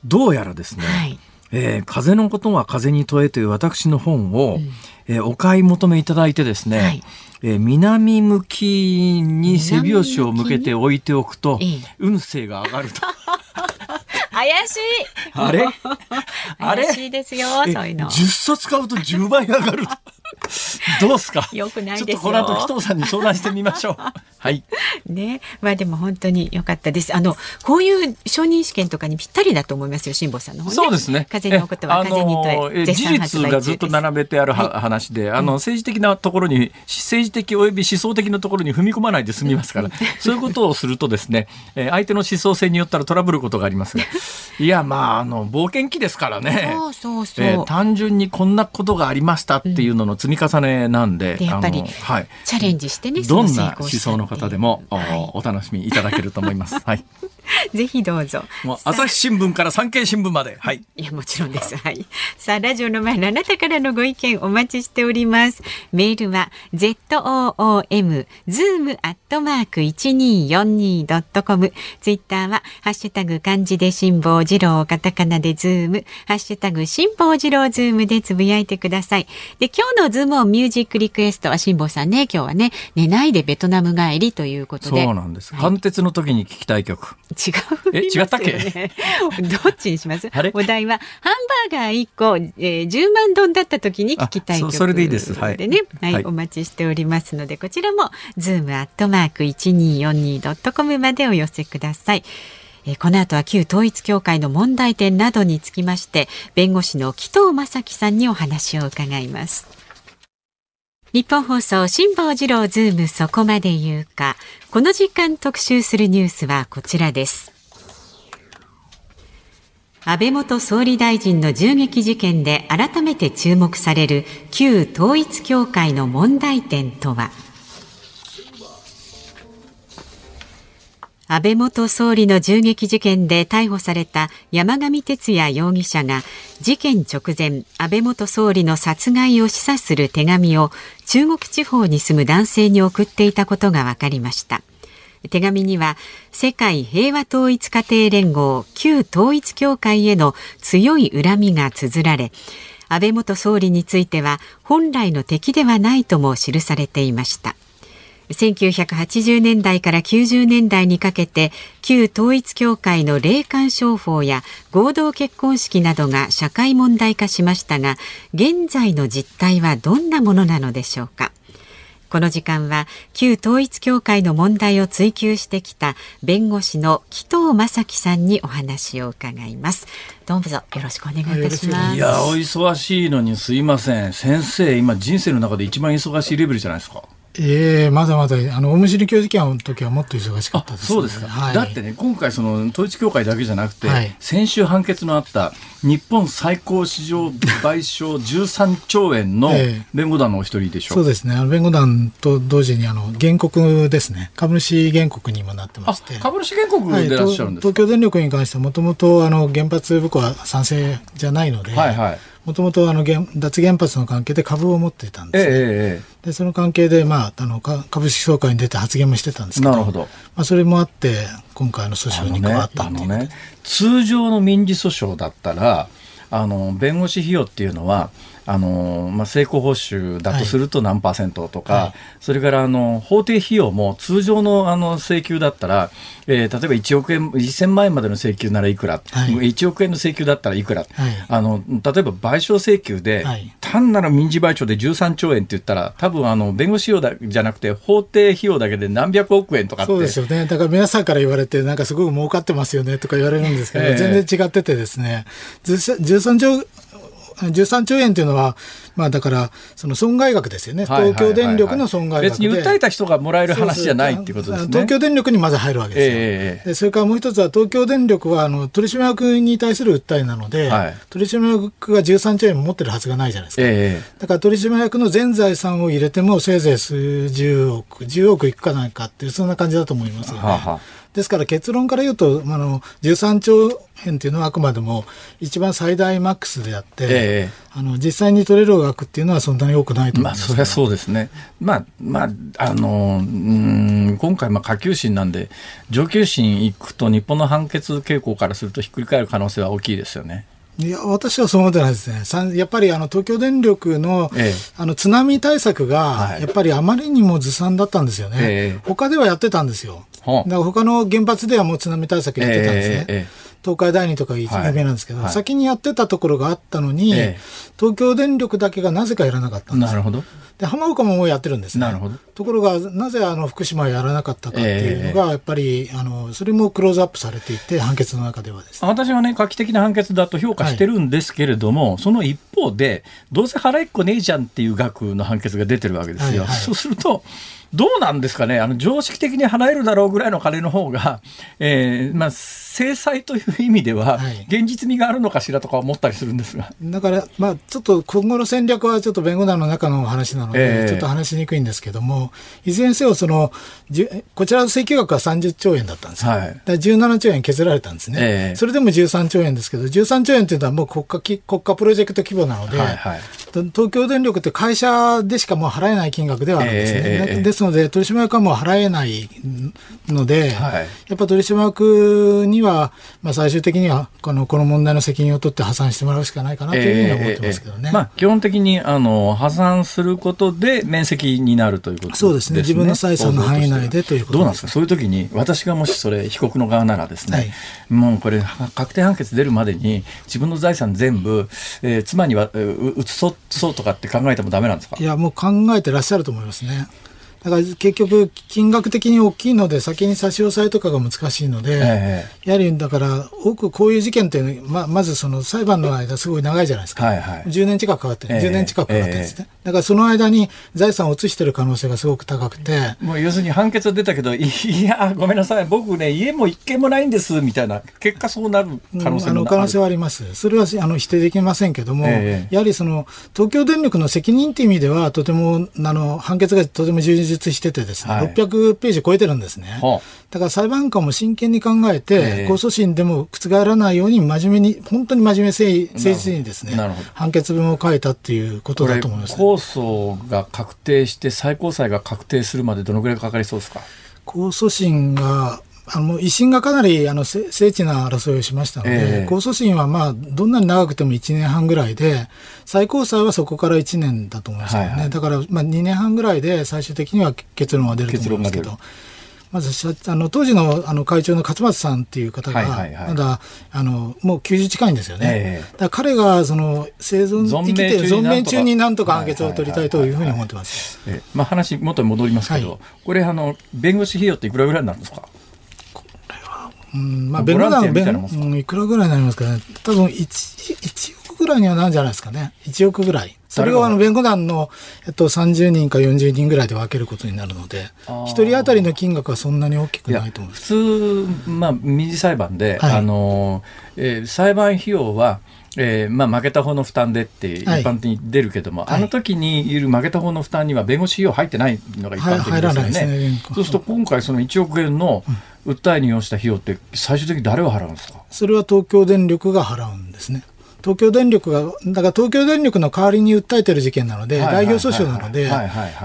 どうやらですね、はいえー、風のことは風に問えという私の本を、うんえー、お買い求めいただいてですね、はい、えー、南向きに背拍子を向けて置いておくと、運勢が上がると。怪しい。あれ？あ れ怪しいですよ、そういうの。10冊買うと10倍上がる。どうすか？よくないですこの後紀藤さんに相談してみましょう。はい。ね、まあでも本当に良かったです。あのこういう承認試験とかにぴったりだと思いますよ、辛坊さんの、ね、そうですね。風のことは風にとえ。事実がずっと並べてあるは、話で、あの政治的なところに政治的および思想的なところに踏み込まないで済みますから、そういうことをするとですね、え相手の思想性によったらトラブルことがありますが、いやまああの冒険期ですからね。そうそうそう。えー、単純にこんなことがありましたっていうのの積み重ねなんで、でやっぱり、はい、チャレンジしてねどんな思想の方でも、はい、お楽しみいただけると思います。はい。ぜひどうぞ。もう朝日新聞から産経新聞まで。はい。いや、もちろんです。はい。さあ、ラジオの前のあなたからのご意見お待ちしております。メールは、zoom、zoom アットマーク 1242.com。ツイッターは、ハッシュタグ漢字で辛坊治郎、カタカナでズーム、ハッシュタグ辛坊治郎ズームでつぶやいてください。で、今日のズームオンミュージックリクエストは辛坊さんね、今日はね、寝ないでベトナム帰りということで。そうなんです。貫徹の時に聞きたい曲。違う、ね、え違ったっけ？どっちにします？お題はハンバーガー1個、えー、10万ドンだった時に聞きたい曲それでいいです。はい。でね、はい、はい、お待ちしておりますのでこちらもズームアットマーク 1242.com までお寄せください。えこの後は旧統一教会の問題点などにつきまして弁護士の紀藤正樹さんにお話を伺いますニッポン放送辛坊治郎ズームそこまで言うか。この時間特集するニュースはこちらです。安倍元総理大臣の銃撃事件で改めて注目される旧統一教会の問題点とは。安倍元総理の銃撃事件で逮捕された山上徹也容疑者が事件直前安倍元総理の殺害を示唆する手紙を中国地方に住む男性に送っていたことが分かりました。手紙には世界平和統一家庭連合旧統一教会への強い恨みが綴られ安倍元総理については本来の敵ではないとも記されていました。1980年代から90年代にかけて旧統一教会の霊感商法や合同結婚式などが社会問題化しましたが現在の実態はどんなものなのでしょうか。この時間は旧統一教会の問題を追及してきた弁護士の紀藤正樹さんにお話を伺います。どうぞよろしくお願いいたします。いやお忙しいのにすいません。先生今人生の中で一番忙しいレベルじゃないですかええー、まだまだあの大虫教授の時はもっと忙しかったです、ね、そうですか、はい、だってね今回その統一教会だけじゃなくて、はい、先週判決のあった日本最高市場賠償13兆円の弁護団のお一人でしょう、えー、そうですね。あの弁護団と同時にあの原告ですね。株主原告にもなってまして。株主原告でいらっしゃるんですか、はい、東京電力に関してはもともと原発僕は賛成じゃないので、はいはい。もともと脱原発の関係で株を持っていたんです、ね、ええ、でその関係で、まあ、あの株式総会に出て発言もしてたんですけどなるほど、まあ、それもあって今回の訴訟に加わったっていう。ね、ね、通常の民事訴訟だったらあの弁護士費用っていうのはあのまあ、成功報酬だとすると何パーセントとか、はい、それからあの法定費用も通常のあの請求だったら、えー、例えば1億円1000万円までの請求ならいくら、はい、1億円の請求だったらいくら、はい、あの例えば賠償請求で、単なる民事賠償で13兆円って言ったら多分あの弁護士費用だじゃなくて法定費用だけで何百億円とかそうですよね。だから皆さんから言われてなんかすごく儲かってますよねとか言われるんですけど、えー、全然違っててですね。13兆13兆円というのは、まあだから、その損害額ですよね。東京電力の損害額別に訴えた人がもらえる話じゃないっていうことですね。東京電力にまず入るわけですよ。えー、でそれからもう一つは東京電力はあの取締役に対する訴えなので、はい、取締役が13兆円も持ってるはずがないじゃないですか。えー、だから取締役の全財産を入れてもせいぜい数十億、10億いくかないかっていう、そんな感じだと思いますよね。ははですから結論から言うと、あの13兆円というのはあくまでも一番最大マックスであって、えー、あの実際に取れる額っていうのはそんなに多くないと思います、まあ、それはそうですね、まあまあ、あのうん今回、下級審なんで、上級審行くと、日本の判決傾向からすると、ひっくり返る可能性は大きいですよね。いや、私はそう思ってないですね。やっぱりあの東京電力のええ、あの津波対策が、やっぱりあまりにもずさんだったんですよね。え、他ではやってたんですよ。だから他の原発ではもう津波対策やってたんですね。東海第二とか有名なんですけど、はい、先にやってたところがあったのに、東京電力だけがなぜかやらなかったんです。なるほど。で浜岡ももうやってるんです、ね、なるほど。ところがなぜあの福島はやらなかったかっていうのが、やっぱりあのそれもクローズアップされていて判決の中ではです、ね、私はね画期的な判決だと評価してるんですけれども、はい、その一方でどうせ払いっこねえじゃんっていう額の判決が出てるわけですよ。はいはい、そうするとどうなんですかね、あの常識的に払えるだろうぐらいの金の方が、えーまあ、制裁という意味では、現実味があるのかしらとか思ったりするんですが。だから、まあ、ちょっと今後の戦略はちょっと弁護団の中の話なので、ちょっと話しにくいんですけども、いずれにせよその、こちらの請求額は30兆円だったんですよ。はい、だ17兆円削られたんですね、えー、それでも13兆円ですけど、13兆円というのはもう国家国家プロジェクト規模なので、はいはい、東京電力って会社でしかもう払えない金額ではあるんですね。えー、ですので、取締役はもう払えないので、はい、やっぱ取締役には、まあ、最終的にはこのこの問題の責任を取って破産してもらうしかないかなというふうには思ってますけどね。えー、まあ、基本的にあの破産することで免責になるということですね。そうですね。自分の財産の範囲内でということどうなんですか？そういう時に、私がもしそれ被告の側ならですね、はい、もうこれ確定判決出るまでに自分の財産全部、えー、妻には移そうとかって考えてもだめなんですか？いや、もう考えてらっしゃると思いますね。だから結局、金額的に大きいので、先に差し押さえとかが難しいので、ええ、やはりだから、多くこういう事件っていうのは、ままずその裁判の間、すごい長いじゃないですか、はいはい、10年近くかかってる、え、10年近くかかってるんですね、だからその間に財産を移してる可能性がすごく高くて、もう要するに判決は出たけど、いや、ごめんなさい、僕ね、家も一軒もないんですみたいな、結果、そうなる可能性も、うん、あの可能性はあります、それはあの否定できませんけども、やはりその東京電力の責任という意味では、とてもあの判決がとても充実しててですね、はい、600ページ超えてるんですね。だから裁判官も真剣に考えて、控訴審でも覆らないように真面目に、本当に真面目誠実にですね、判決文を書いたっていうことだと思います、ね、控訴が確定して、最高裁が確定するまでどのぐらいかかりそうですか？控訴審があの維新がかなりあの精緻な争いをしましたので、えー、控訴審はまあどんなに長くても1年半ぐらいで、最高裁はそこから1年だと思いますけどね、はいはい、だからまあ2年半ぐらいで最終的には結論が出ると思いますけど。まずあの当時のあの会長の勝松さんっていう方が、まだあのもう90近いんですよね、えー、だ彼がその生存生きて存命中になんとか判決を取りたいというふうに思ってます、まあ、話、元に戻りますけど、はい、これあの、弁護士費用っていくらぐらいになるんですか？うんまあ、弁護団うん、いくらぐらいになりますかね、多分 1, 1億ぐらいにはなるんじゃないですかね、1億ぐらい。それをあの弁護団の、えっと、30人か40人ぐらいで分けることになるので、1人当たりの金額はそんなに大きくないと思います。普通、まあ、民事裁判で、はい、あのえー、裁判費用は、えーまあ、負けた方の負担でって一般的に出るけども、はい、あの時にいる負けた方の負担には弁護士費用入ってないのが一般的ですよね。はい、ねそうすると今回その1億円の訴えに要した費用って最終的に誰が払うんですか？それは東京電力が払うんですね。東京電力が、だから東京電力の代わりに訴えてる事件なので、代表訴訟なので、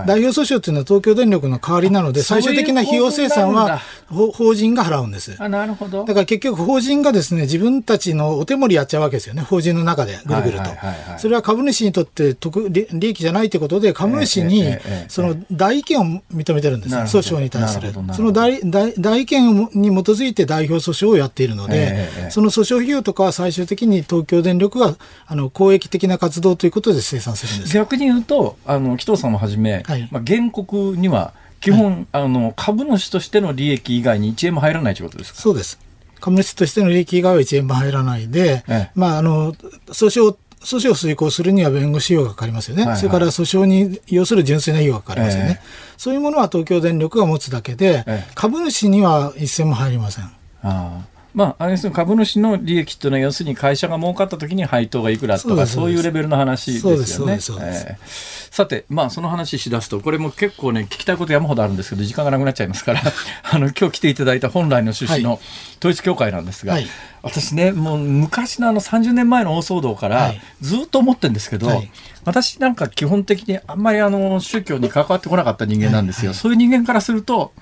代表訴訟っていうのは東京電力の代わりなので、最終的な費用生産は法人が払うんです。あなるほど。だから結局法人がですね、自分たちのお手盛りやっちゃうわけですよね、法人の中でぐるぐると。それは株主にとって得利益じゃないということで、株主にその代意見を認めてるんです、訴訟に対する。その代代意見に基づいて代表訴訟をやっているので、その訴訟費用とかは最終的に東京電力力があの公益的な活動ということで生産するんです逆に言うと、あの紀藤さんをはじめ、はい、まあ、原告には基本、はい、あの株主としての利益以外に1円も入らないということですか？そうです。株主としての利益以外は1円も入らないで、ええ、まあ、あの訴訟訴訴訟を遂行するには弁護士費用がかかりますよね、はいはい、それから訴訟に要する純粋な費用がかかりますよね、えー、そういうものは東京電力が持つだけで、えー、株主には一銭も入りません。あまあ、あれ株主の利益というのは、要するに会社が儲かったときに配当がいくらとか、そういうレベルの話ですよね。さて、まあ、その話しだすと、これも結構ね、聞きたいこと山ほどあるんですけど、時間がなくなっちゃいますから、あの今日来ていただいた本来の趣旨の統一教会なんですが、はい、私ね、もう昔のあの30年前の大騒動から、ずっと思ってるんですけど、はい、私なんか基本的にあんまりあの宗教に関わってこなかった人間なんですよ。そういう人間からすると、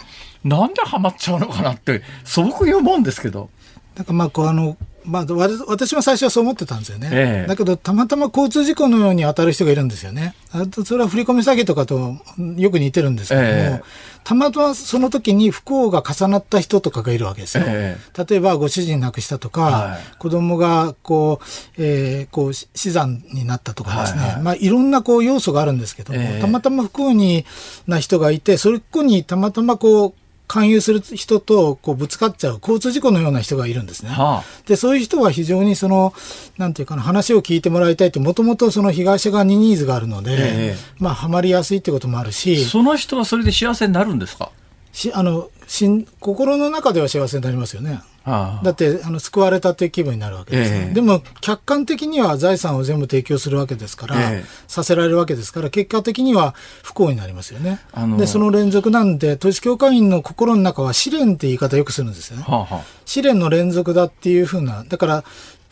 なんでハマっちゃうのかなって素朴に思うんですけど。なんかまあこうあのまあ、私も最初はそう思ってたんですよね、ええ、だけどたまたま交通事故のように当たる人がいるんですよね。あとそれは振り込み詐欺とかとよく似てるんですけども、え、たまたまその時に不幸が重なった人とかがいるわけですよ、例えばご主人亡くしたとか、はい、子供がこう、えー、こう死産になったとかですね、はいはい。まあ、いろんなこう要素があるんですけども、たまたま不幸にな人がいてそれこにたまたまこう勧誘する人とこうぶつかっちゃう交通事故のような人がいるんですね。はあ、でそういう人は非常にそのなんていうかな話を聞いてもらいたいってもともとその被害者側にニーズがあるので、ええ、まあはまりやすいってこともあるし。その人はそれで幸せになるんですか？しあのし心の中では幸せになりますよね。だってあの救われたという気分になるわけです、ね、えでも客観的には財産を全部提供するわけですから、えさせられるわけですから結果的には不幸になりますよね。でその連続なんで統一教会員の心の中は試練って言い方よくするんですよね。はあはあ、試練の連続だっていうふうなだから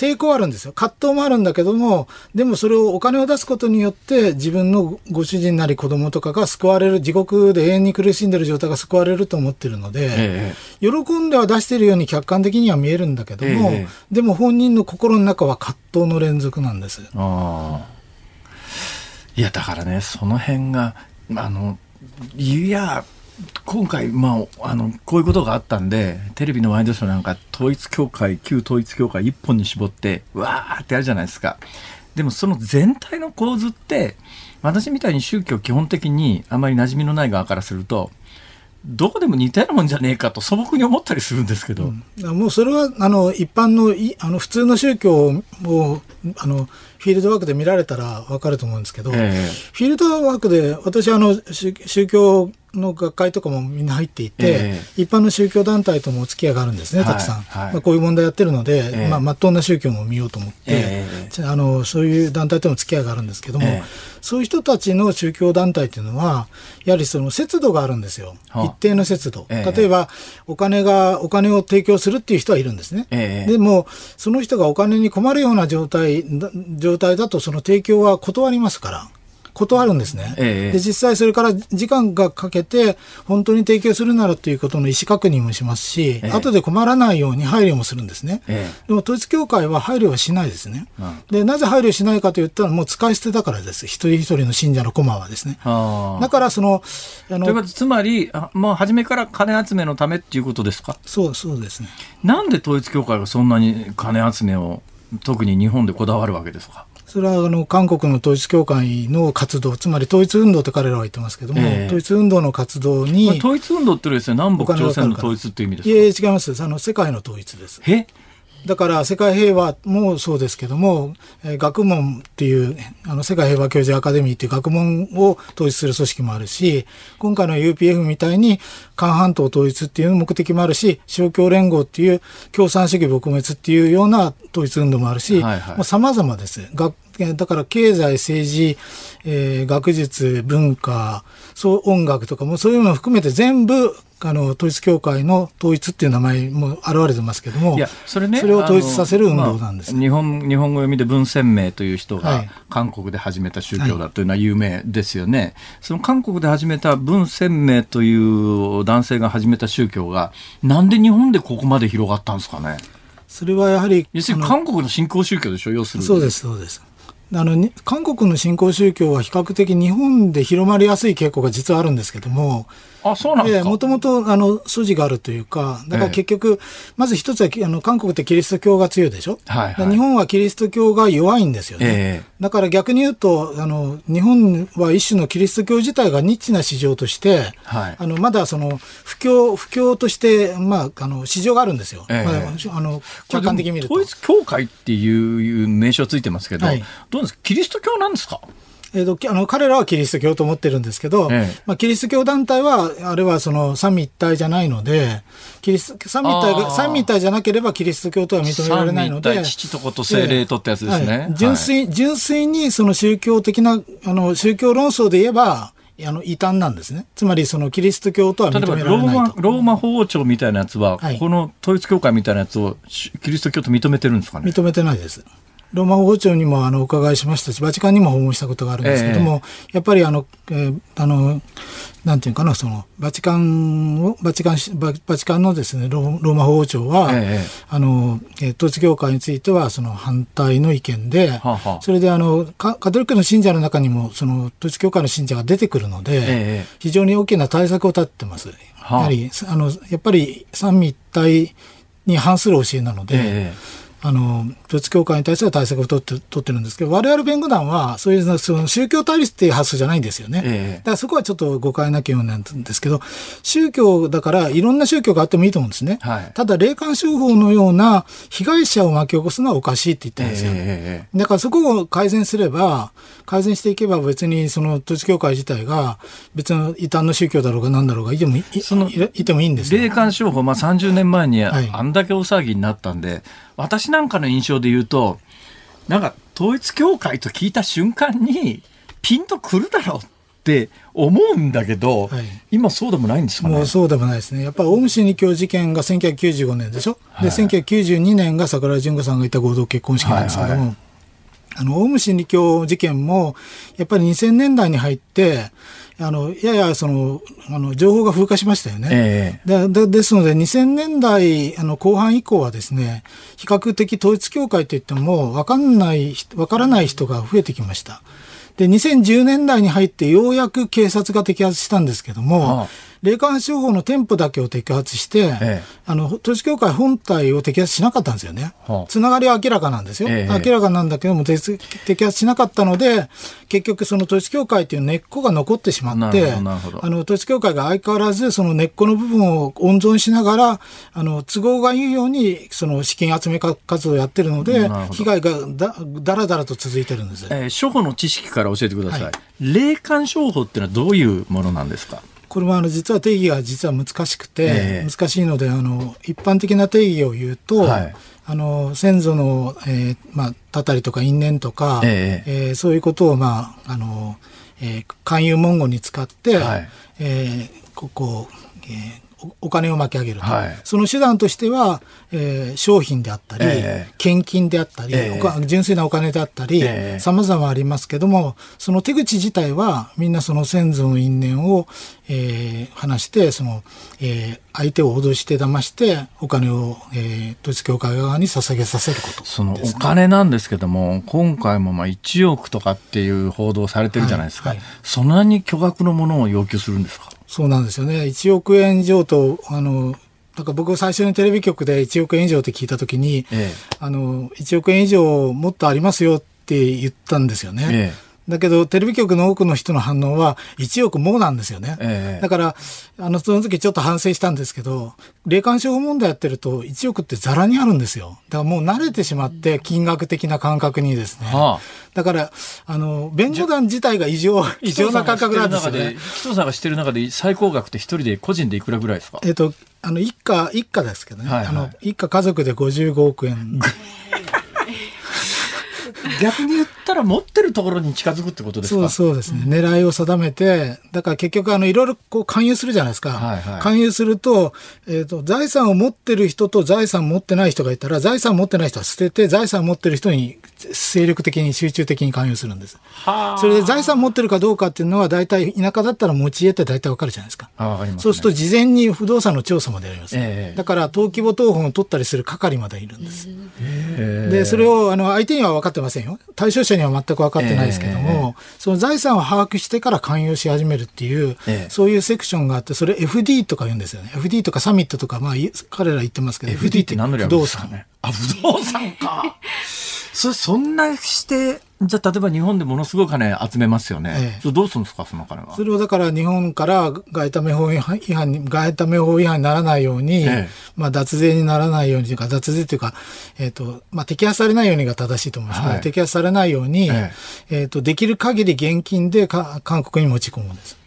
抵抗あるんですよ。葛藤もあるんだけども、でもそれをお金を出すことによって自分のご主人なり子供とかが救われる、地獄で永遠に苦しんでる状態が救われると思ってるので、ええ、喜んでは出してるように客観的には見えるんだけども、え、でも本人の心の中は葛藤の連続なんです。いや、だからね、その辺が、あの、いや、今回、まあ、あのこういうことがあったんでテレビのワイドショーなんか統一教会旧統一教会一本に絞ってわーってやるじゃないですか。でもその全体の構図って私みたいに宗教基本的にあまり馴染みのない側からするとどこでも似たようなもんじゃねえかと素朴に思ったりするんですけど、うん、もうそれはあの一般のいあの普通の宗教をあのフィールドワークで見られたら分かると思うんですけど、えー、フィールドワークで私あの宗教の学会とかもみんな入っていて、えー、一般の宗教団体ともお付き合いがあるんですね、たくさん。はい。はい、まあ、こういう問題やってるので、えー、まあ、真っ当な宗教も見ようと思って、えー、あの、そういう団体とも付き合いがあるんですけども、そういう人たちの宗教団体っていうのは、やはりその節度があるんですよ。一定の節度。例えば、お金が、お金を提供するっていう人はいるんですね。でも、その人がお金に困るような状態、状態だとその提供は断りますから。断るんですね、ええ、で実際それから時間がかけて本当に提供するならということの意思確認もしますし、ええ、後で困らないように配慮もするんですね、え、でも統一教会は配慮はしないですね、うん、でなぜ配慮しないかといったらもう使い捨てだからです。一人一人の信者の駒はですね。だからそのあのということつまりあ、まあ、初めから金集めのためっていうことですか？そうそうですね。なんで統一教会がそんなに金集めを特に日本でこだわるわけですか？それはあの韓国の統一教会の活動、つまり統一運動って彼らは言ってますけども、えー、統一運動の活動に、まあ、統一運動ってですね、南北朝鮮の統一っていう意味ですか？いや違います、あの世界の統一です。え？だから世界平和もそうですけども、えー、学問っていうあの世界平和教授アカデミーっていう学問を統一する組織もあるし今回の UPF みたいに韓半島統一っていう目的もあるし勝共連合っていう共産主義撲滅っていうような統一運動もあるしさまざ、まです。学だから経済政治、えー、学術文化そう音楽とかもそういうのを含めて全部あの統一教会の統一っていう名前も現れてますけども、いやそれね、それを統一させる運動なんです、まあ、日本日本語読みで文鮮明という人が韓国で始めた宗教だというのは有名ですよね、はい、その韓国で始めた文鮮明という男性が始めた宗教が、なんで日本でここまで広がったんですかね？それはやはり。要するに韓国の新興宗教でしょ、要するに。そうです、そうです。あの韓国の新興宗教は比較的日本で広まりやすい傾向が実はあるんですけどもあ、そうなんですか？もともと、あの、素地があるというか、だから結局、まず一つは、あの、韓国ってキリスト教が強いでしょ？はい、はい、日本はキリスト教が弱いんですよね。えー、だから逆に言うと、あの、日本は一種のキリスト教自体がニッチな市場として、はい、あの、まだその、不況、不況として、まあ、あの、市場があるんですよ。えー、まあ、あの、客観的に見ると。統一教会っていう名称ついてますけど、はい、どうですか？キリスト教なんですか？えーと、あの彼らはキリスト教と思ってるんですけど、ええ、まあ、キリスト教団体は、あれはその三位一体じゃないので、キリス三位一体が三位一体じゃなければキリスト教とは認められないので、父と子と精霊とってやつですね。はい、純粋、純粋にその宗教的な、あの宗教論争で言えば、あの異端なんですね。つまりそのキリスト教とは認められないと。ローマローマ法王朝みたいなやつは、はい、この統一教会みたいなやつをキリスト教と認めてるんですかね？認めてないです。ローマ法庁にもあのお伺いしましたし、バチカンにも訪問したことがあるんですけども、えー、やっぱりあの、えー、あの、なんていうかな、その、バチカンを、バチカン、ババチカンのですね、ローマ法庁は、えー、あの、統一教会については、その反対の意見で、ははそれであのカ、カトリックの信者の中にも、その、統一教会の信者が出てくるので、えー、非常に大きな対策を立ってます。はやはり、あの、やっぱり三位一体に反する教えなので、えーあの、統一教会に対する対策を取って取ってるんですけど、我々弁護団は、そういうその宗教対立っていう発想じゃないんですよね。ええ、だからそこはちょっと誤解なきようなんですけど、宗教だからいろんな宗教があってもいいと思うんですね。はい、ただ、霊感商法のような被害者を巻き起こすのはおかしいって言ってるんですよ。え、だからそこを改善すれば、改善していけば別にその統一教会自体が別の異端の宗教だろうが何だろうがいてもいそのいてもいいんです霊感商法、まあ、30年前にあんだけ大騒ぎになったんで、はい私なんかの印象で言うと、なんか統一教会と聞いた瞬間に、ピンとくるだろうって思うんだけど、はい、今そうでもないんですかね？もうそうでもないですね。やっぱオウム真理教事件が1995年でしょ？はい、で、1992年が桜井淳子さんがいた合同結婚式なんですけども、はいはい、あの、オウム真理教事件も、やっぱり2000年代に入って、あの、ややその、あの、情報が風化しましたよね。えー、でですので、2000年代あの後半以降はですね、比較的統一教会といっても、わかんない、わからない人が増えてきました。で、2010年代に入ってようやく警察が摘発したんですけども、ああ霊感商法の店舗だけを摘発して、ええ、あの、統一教会本体を摘発しなかったんですよね。つながりは明らかなんですよ。え、明らかなんだけども、摘発しなかったので、結局その統一教会という根っこが残ってしまって、あの、統一教会が相変わらずその根っこの部分を温存しながら、あの、都合がいいように、その資金集め活動をやってるので、被害がだだらだらと続いてるんです。えー、処方の知識から教えてください。はい、霊感商法っていうのはどういうものなんですか？これはあの実は定義が実は難しくて、えー、難しいのであの一般的な定義を言うと、はい、あの先祖の、えーまあ、たたりとか因縁とか、えー、えー、そういうことを、まああのえー、勧誘文言に使って、はい、えー、ここ、えー、お金を巻き上げると、はい、その手段としては、えー、商品であったり、えー、献金であったり、えー、純粋なお金であったり、さまざまありますけども、その手口自体は、みんなその先祖の因縁を、えー、話して、その、えー、相手を脅して騙して、お金を、えー、統一教会側に捧げさせること、ね、そのお金なんですけども、今回もまあ1億とかっていう報道されてるじゃないですか。はい。はい、そんなに巨額のものを要求するんですか？そうなんですよね。1億円以上と、あの、なんか僕最初にテレビ局で1億円以上って聞いたときに、ええ、あの、1億円以上もっとありますよって言ったんですよね。ええだけど、テレビ局の多くの人の反応は、1億もなんですよね。えだから、あの、その時ちょっと反省したんですけど、霊感商法問題やってると、1億ってざらにあるんですよ。だからもう慣れてしまって、金額的な感覚にですね。はあ、だから、あの、弁護団自体が異常、異常な感覚なんですよね。紀さんがしてる中で最高額って一人で個人でいくらぐらいですか？えっ、と、あの、一家、一家ですけどね。はいはい、あの、一家家族で55億円。逆に言ったら持ってるところに近づくってことですか？そうそうですね、うん、狙いを定めて、だから結局あのいろいろこう勧誘するじゃないですか。はいはい、勧誘すると、えっ、ー、と、財産を持ってる人と財産持ってない人がいたら、財産持ってない人は捨てて、財産持ってる人に精力的に集中的に勧誘するんです。それで財産持ってるかどうかっていうのは、大体田舎だったら持ち家って大体わかるじゃないですか。あかります、ね、そうすると事前に不動産の調査までやります。えー、だから登記簿謄本を取ったりする係までいるんです。で、それをあの相手には分かってますせんよ。対象者には全く分かってないですけども、えー、その財産を把握してから勧誘し始めるっていう、えー、そういうセクションがあって、それ FD とか言うんですよね。FD とかサミットとか、まあ、彼ら言ってますけど、FD って不動産。あ、不動産か。そそんなしてじゃあ例えば日本でものすごい金集めますよね。ええ、どうするんですかその金は？それをだから日本から外為法違反に外為法違反にならないように、え、まあ脱税にならないようにというか脱税というかえっ、ー、とまあ摘発されないようにが正しいと思いますけど、はい、摘発されないようにえっ、ー、とできる限り現金でか韓国に持ち込むんです。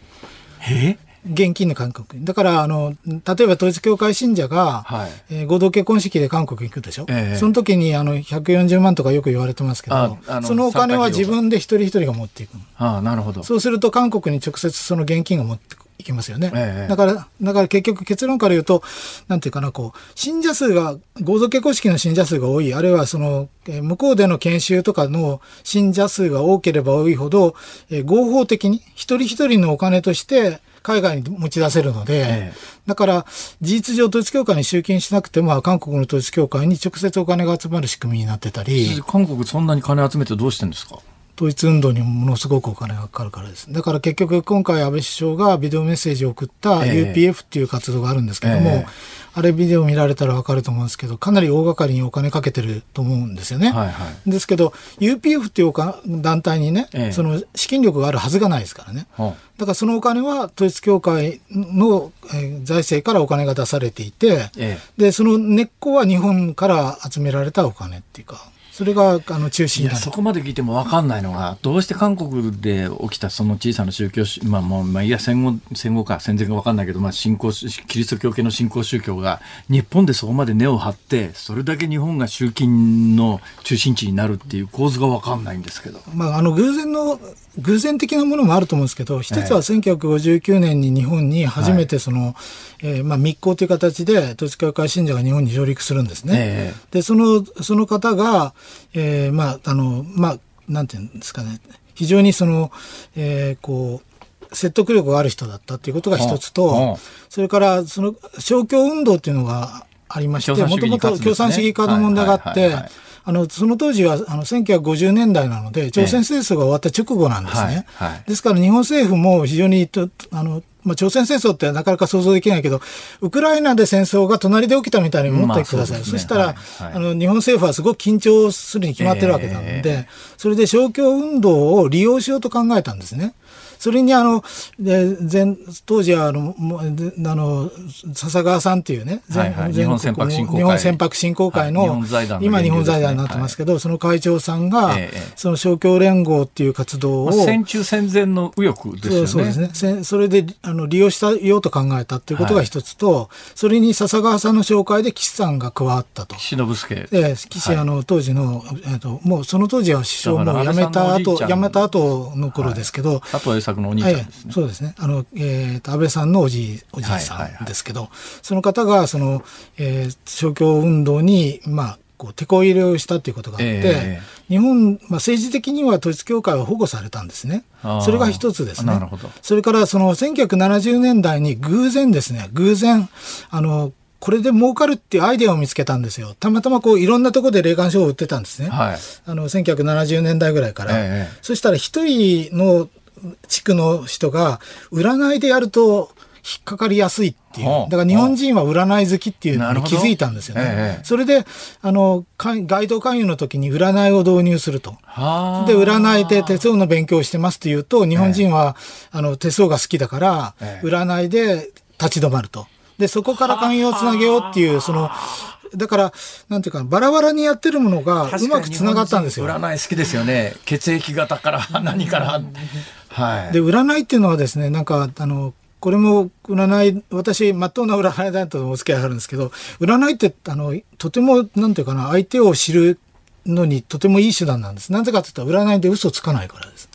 え？現金の韓国だから、あの、例えば統一教会信者が、はい、えー、合同結婚式で韓国行くでしょ、えー、その時にあの140万とかよく言われてますけど、そのお金は自分で一人一人が持っていくあなるほど。そうすると韓国に直接その現金が持っていきますよね、えー、だから、だから結局結論から言うと、なんていうかな、こう、信者数が、合同結婚式の信者数が多い、あるいはその、えー、向こうでの研修とかの信者数が多ければ多いほど、えー、合法的に一人一人のお金として、海外に持ち出せるので、ええ、だから事実上統一教会に集金しなくても、韓国の統一教会に直接お金が集まる仕組みになってたり。韓国そんなに金集めてどうしてんですか？統一運動にものすごくお金がかかるからです。だから結局今回安倍首相がビデオメッセージを送った UPF っていう活動があるんですけども、ええあれビデオ見られたらわかると思うんですけど、かなり大掛かりにお金かけてると思うんですよね。はいはい、ですけど、UPF っていう団体にね、ええ、その資金力があるはずがないですからね。だからそのお金は統一教会の、え財政からお金が出されていて、え、で、その根っこは日本から集められたお金っていうか、それがあの中心そこまで聞いても分かんないのが、どうして韓国で起きたその小さな宗教、まあもう、まあ、いや戦後、戦後か、戦前か分かんないけど、まあ、信仰、キリスト教系の信仰宗教が、日本でそこまで根を張って、それだけ日本が集金の中心地になるっていう構図が分かんないんですけど。まあ、あの、偶然の偶然的なものもあると思うんですけど、一つは1959年に日本に初めてその、はい、えー、まあ密航という形で統一教会信者が日本に上陸するんですね。えー、で、その、その方が、えー、まあ、あの、まあ、なんていうんですかね、非常にその、えー、こう、説得力がある人だったっていうことが一つと、それからその勝共運動っていうのがありまして、もともと共産主義化の問題があって、あの、その当時は、あの、1950年代なので、朝鮮戦争が終わった直後なんですね。はいはい、ですから日本政府も非常に、あの、まあ、朝鮮戦争ってなかなか想像できないけど、ウクライナで戦争が隣で起きたみたいに思ってください。まあそね、そしたら、はいはい、あの、日本政府はすごく緊張するに決まってるわけなので、えー、それで勝共運動を利用しようと考えたんですね。それにあの、で前当時はあの、あの、笹川さんっていうね、はいはい、日本船舶振興会。日本船舶振興会の、はい、今日本財団になってますけど、はい、その会長さんが、ええ、その勝共連合っていう活動を。戦中戦前の右翼ですよね。そうですね。それであの利用したようと考えたっていうことが一つと、はい、それに笹川さんの紹介で岸さんが加わったと。岸信介。ええ、岸、あの、当時の、えっ、と、もうその当時は首相も辞めた後、辞めた後の頃ですけど、佐藤栄作のお兄ちゃんですね。そうですね。あの、えっ、ー、と、安倍さんのおじおじいさんですけど、その方が、その、えー、勝共運動に、まあ、こう、手こ入れをしたということがあって、えー、日本、まあ、政治的には統一教会は保護されたんですね。それが一つですね。なるほど。それから、その、1970年代に偶然ですね、偶然、あの、これで儲かるっていうアイデアを見つけたんですよ。たまたまこういろんなところで霊感商法を売ってたんですね。はい、あの1970年代ぐらいから。ええ、そしたら一人の地区の人が占いでやると引っかかりやすいっていう。だから日本人は占い好きっていうのに気づいたんですよね。ええ、それで、あの、街頭勧誘の時に占いを導入すると。で、占いで手相の勉強をしてますっていうと、日本人は、あの、手相が好きだから、占いで立ち止まると。で、そこから勧誘をつなげようっていう、その、だから、なんていうか、バラバラにやってるものがうまくつながったんですよ。占い好きですよね。血液型から何から。はい。で、占いっていうのはですね、なんか、あの、これも占い、私、まっとうな占いだとお付き合いあるんですけど、占いって、あの、とても、なんていうかな、相手を知るのにとてもいい手段なんです。なぜかって言ったら、占いで嘘つかないからです。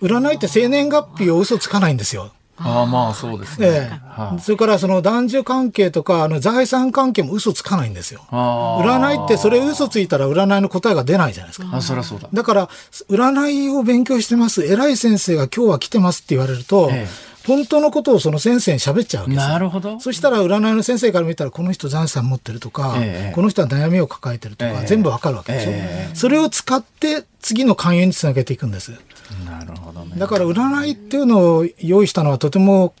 占いって生年月日を嘘つかないんですよ。ああまあそうですね。ええそれからその男女関係とかあの財産関係も嘘つかないんですよ。占いってそれ嘘ついたら占いの答えが出ないじゃないですか。あそりゃそうだ。だから占いを勉強してます偉い先生が今日は来てますって言われると、ええ、本当のことをその先生に喋っちゃうわけですなるほど。そしたら占いの先生から見たら、この人財産持ってるとか、えー、この人は悩みを抱えてるとか、えー、全部わかるわけでしょ、えー、それを使って次の勧誘につなげていくんです。なるほどね。だから占いっていうのを用意したのはとても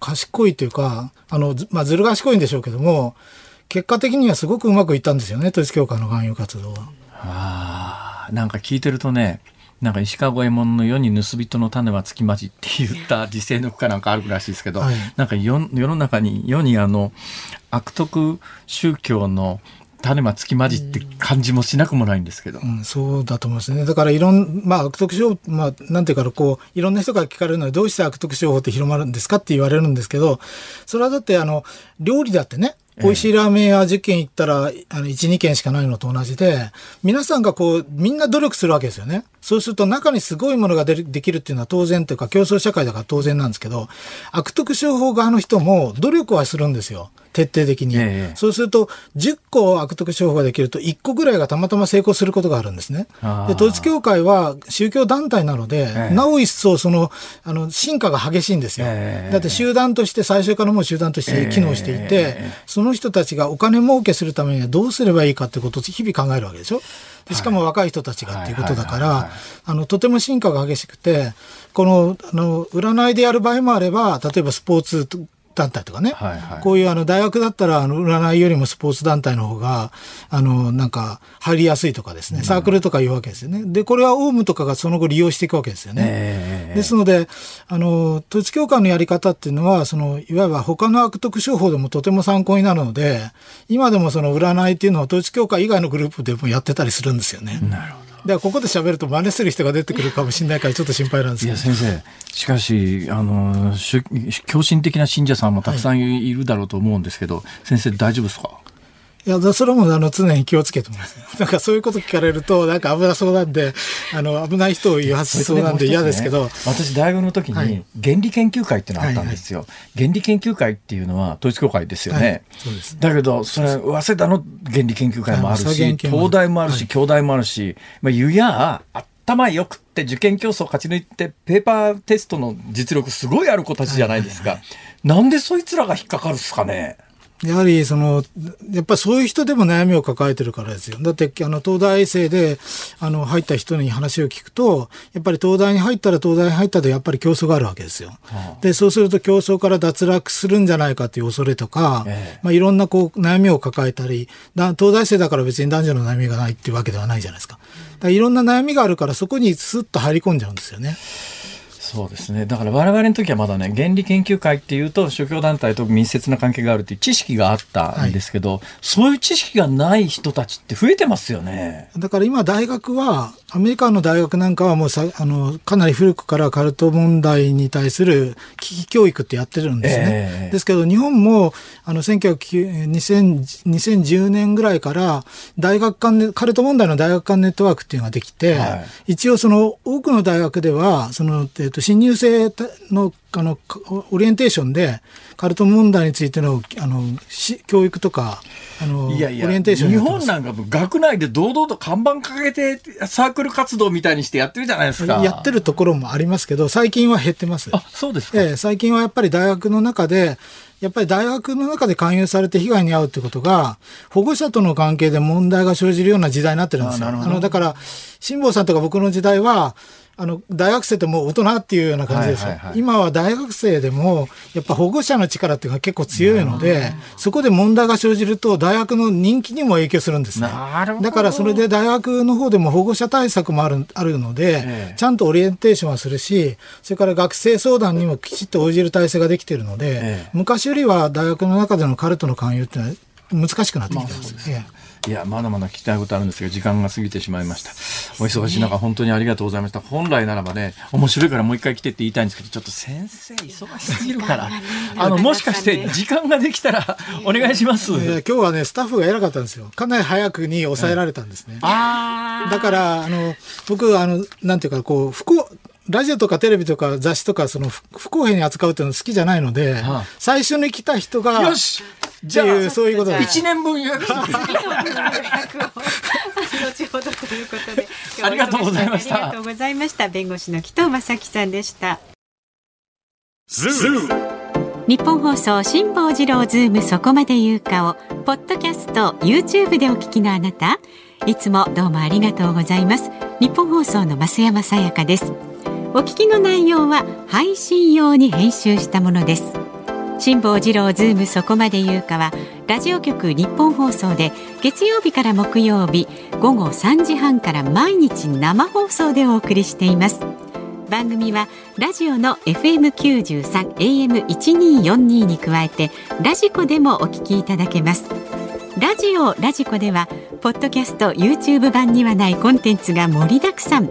賢いというか、あの、まあ、ずる賢いんでしょうけども、結果的にはすごくうまくいったんですよね、統一教会の勧誘活動は。ああ、なんか聞いてるとね、なんか石川五右衛門の世に盗人の種はつきまじって言った時世の句かなんかあるらしいですけど、はい、なんか世の中に世にあの悪徳宗教の種はつきまじって感じもしなくもないんですけど、うん、そうだと思いますねだからいろんまあ悪徳商法まあなんていうかこういろんな人が聞かれるのはどうして悪徳商法って広まるんですかって言われるんですけどそれはだってあの料理だってね美味しいラーメン屋10軒行ったら、あの、1、2軒しかないのと同じで、皆さんがこう、みんな努力するわけですよね。そうすると中にすごいものがでできるっていうのは当然というか競争社会だから当然なんですけど、悪徳商法側の人も努力はするんですよ。徹底的に。えそうすると、10個悪徳商法ができると、1個ぐらいがたまたま成功することがあるんですね。で、統一教会は宗教団体なので、えなお一層、その、あの、進化が激しいんですよ。えだって集団として、最初からもう集団として機能していて、その人たちがお金儲けするためにはどうすればいいかってことを日々考えるわけでしょ。でしかも若い人たちがっていうことだから、あの、とても進化が激しくて、この、あの、占いでやる場合もあれば、例えばスポーツ団体とかね、はいはい、こういうあの大学だったらあの占いよりもスポーツ団体の方があのなんか入りやすいとかですね、サークルとかいうわけですよね。で、これはオウムとかがその後利用していくわけですよね。えー、ですので、あの、統一教会のやり方っていうのは、その、いわば他の悪徳商法でもとても参考になるので、今でもその占いっていうのは統一教会以外のグループでもやってたりするんですよね。なるほど。でここで喋ると真似する人が出てくるかもしれないからちょっと心配なんですけど。いや先生しかしあの狂信的な信者さんもたくさんいるだろうと思うんですけど、はい、先生大丈夫ですか？いや、それもあの常に気をつけてます。なんかそういうこと聞かれると、なんか危なそうなんで、あの危ない人を言わせそうなんで嫌ですけど。ね、私、大学の時に原理研究会っていうのがあったんですよ。はいはいはい、原理研究会っていうのは統一教会ですよね。はい、そうですだけど、それ、早稲田の原理研究会もあるし、東大もあるし、京大もあるし、まあ、ゆや、頭よくって受験競争勝ち抜いてペーパーテストの実力すごいある子たちじゃないですか。なんでそいつらが引っかかるっすかね。やはりその、やっぱりそういう人でも悩みを抱えてるからですよ。だって、あの、東大生で、あの、入った人に話を聞くと、やっぱり東大に入ったら東大に入ったでやっぱり競争があるわけですよ。はあ、で、そうすると競争から脱落するんじゃないかという恐れとか、ええ、まあ、いろんなこう、悩みを抱えたり、東大生だから別に男女の悩みがないっていうわけではないじゃないですか。だいろんな悩みがあるから、そこにスッと入り込んじゃうんですよね。そうですね。だから我々の時はまだね、原理研究会っていうと宗教団体と密接な関係があるっていう知識があったんですけど、はい、そういう知識がない人たちって増えてますよね。だから今大学は、アメリカの大学なんかはもうさあのかなり古くからカルト問題に対する危機教育ってやってるんですね。えー、ですけど日本もあの2010年ぐらいから大学間カルト問題の大学間ネットワークっていうのができて、はい、一応その多くの大学ではその、えーと新入生のあのオリエンテーションでカルト問題についてのあの教育とかあのいやいやオリエンテーション日本なんか学内で堂々と看板掲げてサークル活動みたいにしてやってるじゃないですか。やってるところもありますけど最近は減ってます。あそうですか、えー、最近はやっぱり大学の中でやっぱり大学の中で勧誘されて被害に遭うってことが、保護者との関係で問題が生じるような時代になってるんですよ。あのだから、辛坊さんとか僕の時代は、あの、大学生ってもう大人っていうような感じですよ。今は大学生でも、やっぱ保護者の力っていうのが結構強いので、そこで問題が生じると、大学の人気にも影響するんですね。だからそれで大学の方でも保護者対策もあるあるので、ええ、ちゃんとオリエンテーションはするし、それから学生相談にもきちっと応じる体制ができているので、え、昔よりは大学の中でのカルトの勧誘ってのは難しくなってきてます。まあいや、まだまだ聞きたいことあるんですが、時間が過ぎてしまいました。お忙しい中、本当にありがとうございました。本来ならばね、面白いからもう一回来てって言いたいんですけど、ちょっと先生、忙しすぎるから、あの、もしかして時間ができたら、お願いします。今日はね、スタッフが偉かったんですよ。かなり早くに抑えられたんですね。だから、あの、僕、あの、なんていうか、こう、不幸、ラジオとかテレビとか雑誌とかその不公平に扱うっていうの好きじゃないので、はあ、最初に来た人がよしじゃあそういうこと一年分予約後ほどということでありがとうございました。ありがとうございました。弁護士の紀藤正樹さんでした。ニッポン放送辛坊治郎ズームそこまで言うかをポッドキャスト YouTube でお聞きのあなた。いつもどうもありがとうございます。ニッポン放送の増山さやかです。お聞きの内容は配信用に編集したものです辛坊治郎ズームそこまで言うかはラジオ局ニッポン放送で月曜日から木曜日午後3時半から毎日生放送でお送りしています。番組はラジオの FM93 AM1242 に加えてラジコでもお聞きいただけます。ラジオラジコではポッドキャスト YouTube 版にはないコンテンツが盛りだくさん。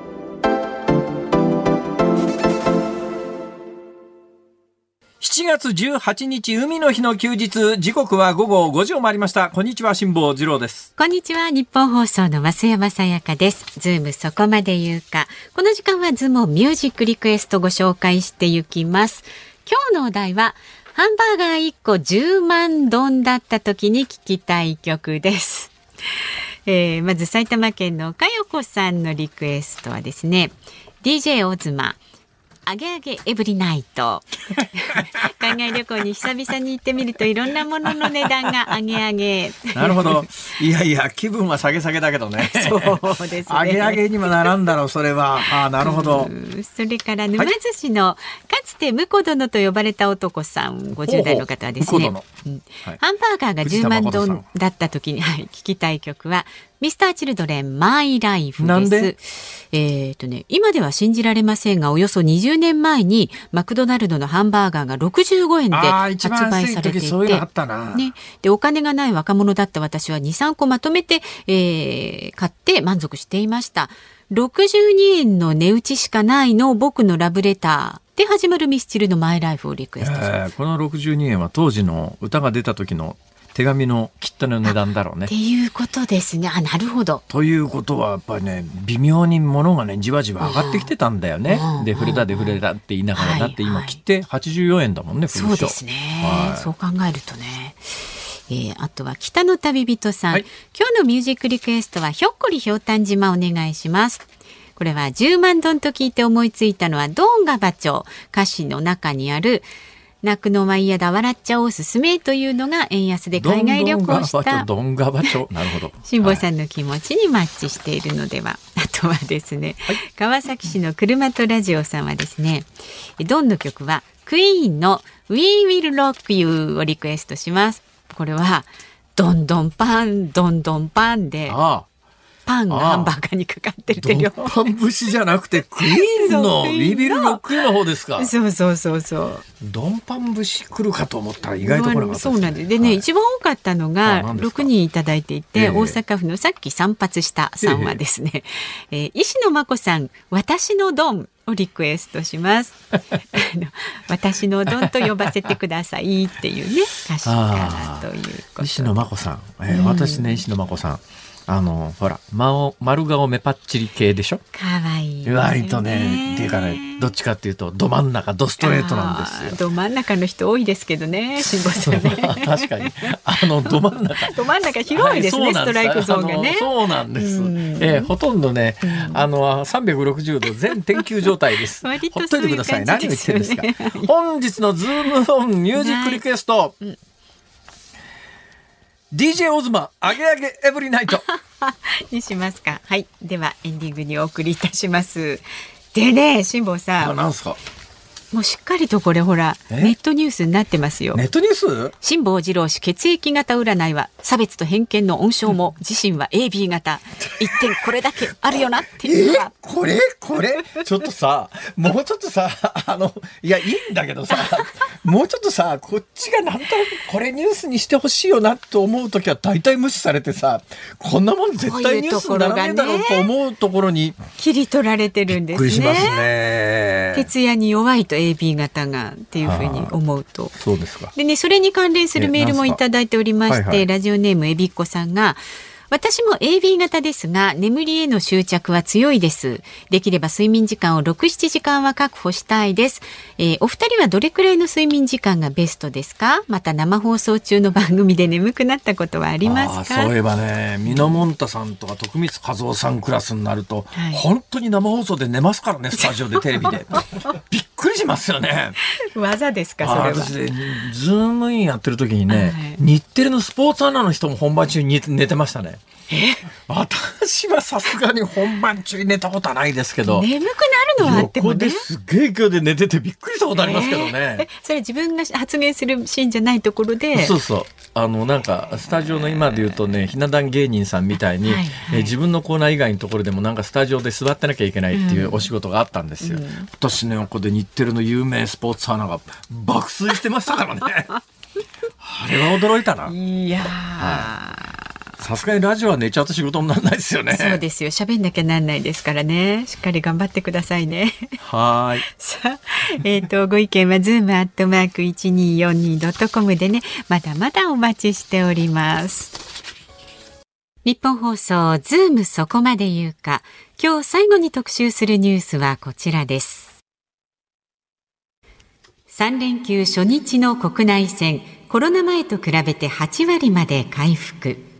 7月18日海の日の休日時刻は午後5時を回りました。こんにちは辛坊治郎です。こんにちはニッポン放送の増山さやかです。ズームそこまで言うか。この時間はズームミュージックリクエストご紹介していきます。今日のお題はハンバーガー1個10万ドンだった時に聞きたい曲です。えー、まず埼玉県のかよこさんのリクエストはですね DJ OZMA。アゲアゲ every night 海外旅行に久々に行ってみるといろんなものの値段が上げ上げなるほど。いやいや気分は下げ下げだけどね。そうですね。上げ上げにもならんだろうそれは。あなるほど。それから沼津市の、はい、かつて婿殿と呼ばれた男さん50代の方はですね、ハンバーガーが10万ドンだった時に、はい、聞きたい曲はミスターチルドレンマイライフです。えっ、ー、とね、今では信じられませんが、およそ20年前にマクドナルドのハンバーガーが65円で発売されていて、ね、でお金がない若者だった私は2、3個まとめて、えー、買って満足していました。62円の値打ちしかないの僕のラブレターで始まるミスチルのマイライフをリクエストします。この62円は当時の歌が出た時の手紙の切手の値段だろうね。っていうことですね。あなるほど。ということはやっぱりね微妙に物がねじわじわ上がってきてたんだよね。で触れたで触れたって言いながら、だって今切手84円だもんね。そうですね、はい、そう考えるとね。えー、あとは北の旅人さん、はい、今日のミュージックリクエストはひょっこりひょうたん島お願いします。これは10万ドンと聞いて思いついたのはドンガバチョ歌詞の中にある泣くのは嫌だ笑っちゃおすすめというのが円安で海外旅行した。どんがばちょ。なるほど。辛坊さんの気持ちにマッチしているのでは、あとはですね、はい、川崎市の車とラジオさんはですねドンの曲はクイーンの We Will Rock You をリクエストします。これはどんどんパンどんどんパンでああパンがハンバーガーにかかってるてよ。パン節じゃなくてクイーンのビビルロックの方ですか。そうそうそうそう。ドンパン節来るかと思ったら意外と来なかった、ね、そうなんです。でね、はい、一番多かったのが六人いただいていて、大阪府のさっき散髪したさんはですね、えー、石野真子さん、私のドン。をリクエストします。あの私のドンと呼ばせてくださいっていうね歌詞からということ石野真子さん、えー、うん、私ね石野真子さんあのほら丸顔目パッチリ系でしょ？かわいい、ね、割とねっていうかねどっちかっていうとど真ん中どストレートなんですよ。ど真ん中の人多いですけどね辛坊さんね。確かに。あのど真ん中。ど真ん中広いですね、はい、ストライクゾーンがね。そうなんです、えー、ほとんどね、あの360度全天球状態です。ほっといてください、何を言ってるんですか？本日のズームオンミュージックリクエスト、うん DJ オズマアゲアゲエブリナイト。にしますか。はい。ではエンディングにお送りいたします。でね辛坊さん。なんすか？もうしっかりとこれほらネットニュースになってますよ。ネットニュース？辛坊治郎氏血液型占いは差別と偏見の温床も自身は AB 型。一点これだけあるよなっていうのはこれ？これ？ちょっとさもうちょっとさあのいやいいんだけどさもうちょっとさこっちがなんとなくこれニュースにしてほしいよなと思う時は大体無視されてさこんなもん絶対ニュースにならないだろうと思うところに切り取られてるんですね。ね。徹夜に弱いと AB 型がっていうふうに思うと。そうですか。でね、それに関連するメールもいただいておりまして、ラジオネームえびっこさんが、私も AB 型ですが眠りへの執着は強いです。できれば睡眠時間を6、7時間は確保したいです、えー、お二人はどれくらいの睡眠時間がベストですか？また生放送中の番組で眠くなったことはありますか？そういえばねミノモンタさんとか徳光和夫さんクラスになると、はい、本当に生放送で寝ますからねスタジオで テレビで。びっくりしますよね。技ですかそれは。私でズームインやってる時にね、はい、日テレのスポーツアナの人も本番中に寝てましたね。え私はさすがに本番中に寝たことはないですけど眠くなるのはあってもね。すげえ勢いで寝ててびっくりしたことありますけどね、えー、それ自分が発言するシーンじゃないところで。そうそう。あのなんかスタジオの今で言うとねひな壇芸人さんみたいに、はいはい、え自分のコーナー以外のところでもなんかスタジオで座ってなきゃいけないっていうお仕事があったんですよ、うん、私の横で日テレの有名スポーツアナが爆睡してましたからね。あれは驚いたな。いや、はいさすがにラジオは寝ちゃうと仕事にならないですよね。そうですよ。喋んなきゃなんないですからね。しっかり頑張ってくださいね。はい。さあ、えっ、ー、と、ご意見はズームアットマーク一二四二ドットコムでね、まだまだお待ちしております。ニッポン放送ズームそこまで言うか。今日最後に特集するニュースはこちらです。3連休初日の国内線、コロナ前と比べて8割まで回復。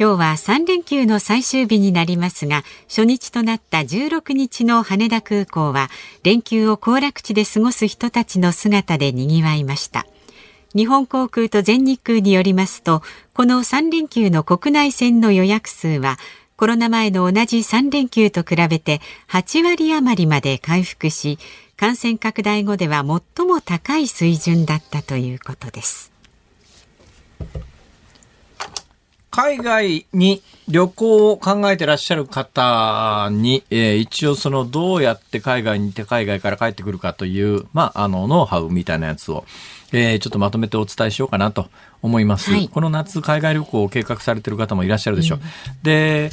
今日は3連休の最終日になりますが、初日となった16日の羽田空港は、連休を行楽地で過ごす人たちの姿で賑わいました。日本航空と全日空によりますと、この3連休の国内線の予約数は、コロナ前の同じ3連休と比べて8割余りまで回復し、感染拡大後では最も高い水準だったということです。海外に旅行を考えてらっしゃる方に、えー、一応そのどうやって海外に行って海外から帰ってくるかという、まあ、あの、ノウハウみたいなやつを、えー、ちょっとまとめてお伝えしようかなと思います。はい、この夏海外旅行を計画されている方もいらっしゃるでしょう。うん、で、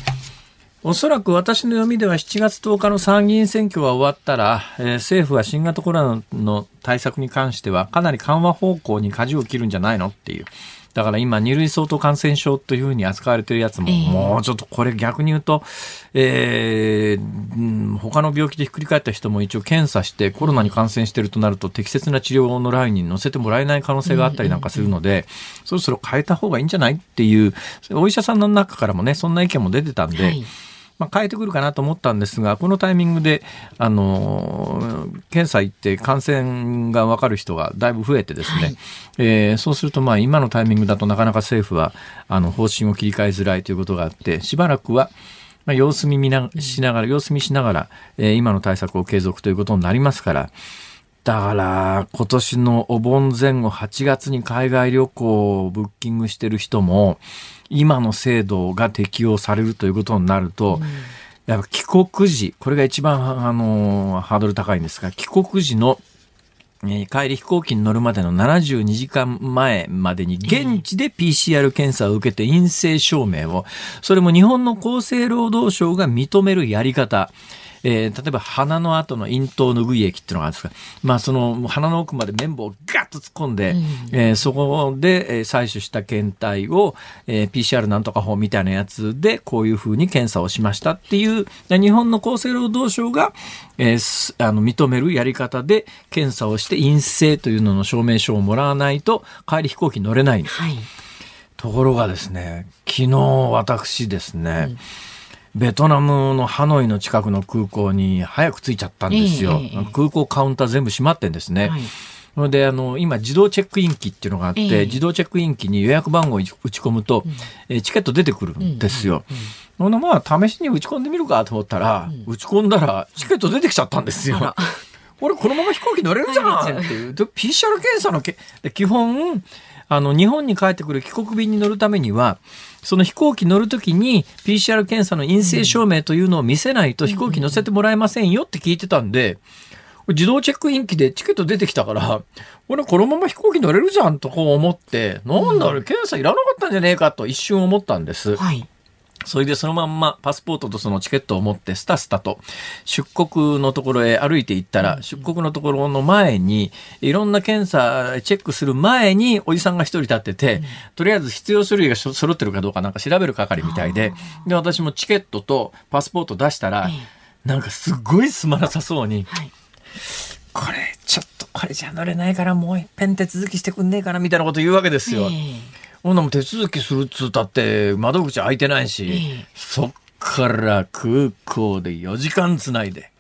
おそらく私の読みでは7月10日の参議院選挙が終わったら、えー、政府は新型コロナの対策に関してはかなり緩和方向に舵を切るんじゃないのっていう。だから今、二類相当感染症というふうに扱われているやつも、えー、もうちょっとこれ逆に言うと、えー、他の病気でひっくり返った人も一応検査してコロナに感染しているとなると適切な治療のラインに乗せてもらえない可能性があったりなんかするので、そろそろ変えた方がいいんじゃないっていう、お医者さんの中からもね、そんな意見も出てたんで、はいまあ、変えてくるかなと思ったんですが、このタイミングで、あの、検査行って感染が分かる人がだいぶ増えてですね、はい、えー、そうすると、まあ、今のタイミングだとなかなか政府は、あの、方針を切り替えづらいということがあって、しばらくは、まあ、様子見見なしながら、様子見しながら、えー、今の対策を継続ということになりますから、だから、今年のお盆前後8月に海外旅行をブッキングしてる人も、今の制度が適用されるということになると、うん、やっぱ帰国時、これが一番あのハードル高いんですが、帰国時のえ帰り飛行機に乗るまでの72時間前までに現地で PCR 検査を受けて陰性証明を、それも日本の厚生労働省が認めるやり方、えー、例えば鼻の後の咽頭拭い液っていうのがあるんですが、まあ、その鼻の奥まで綿棒をガッと突っ込んで、うん、えー、そこで、え採取した検体を、えー、PCR なんとか法みたいなやつでこういうふうに検査をしましたっていう日本の厚生労働省が、えー、あの認めるやり方で検査をして陰性というのの証明書をもらわないと帰り飛行機乗れない。はい、ところがですね昨日私ですね、うんベトナムのハノイの近くの空港に早く着いちゃったんですよ。えー、空港カウンター全部閉まってんですね。はいそれであの今自動チェックイン機っていうのがあって、えー、自動チェックイン機に予約番号を打ち込むと、うん、えチケット出てくるんですよ。ほ、うん、まあ試しに打ち込んでみるかと思ったら、うん、打ち込んだらチケット出てきちゃったんですよ。これ このまま飛行機乗れるじゃんっていう。PCR 検査のけ基本あの日本に帰ってくる帰国便に乗るためにはその飛行機乗るときに PCR 検査の陰性証明というのを見せないと飛行機乗せてもらえませんよって聞いてたんで、自動チェックイン機でチケット出てきたから、俺このまま飛行機乗れるじゃんとこう思って、なんだあれ、検査いらなかったんじゃねえかと一瞬思ったんです。はい。それでそのまんまパスポートとそのチケットを持ってスタスタと出国のところへ歩いていったら、出国のところの前にいろんな検査チェックする前におじさんが一人立ってて、とりあえず必要書類が揃ってるかどうかなんか調べる係みたいで、で、私もチケットとパスポート出したら、なんかすごいすまなさそうに、これちょっとこれじゃ乗れないからもう一遍手続きしてくんねえかなみたいなこと言うわけですよ。ほんなも手続きするっつったって窓口開いてないし、そっから空港で4時間つないで。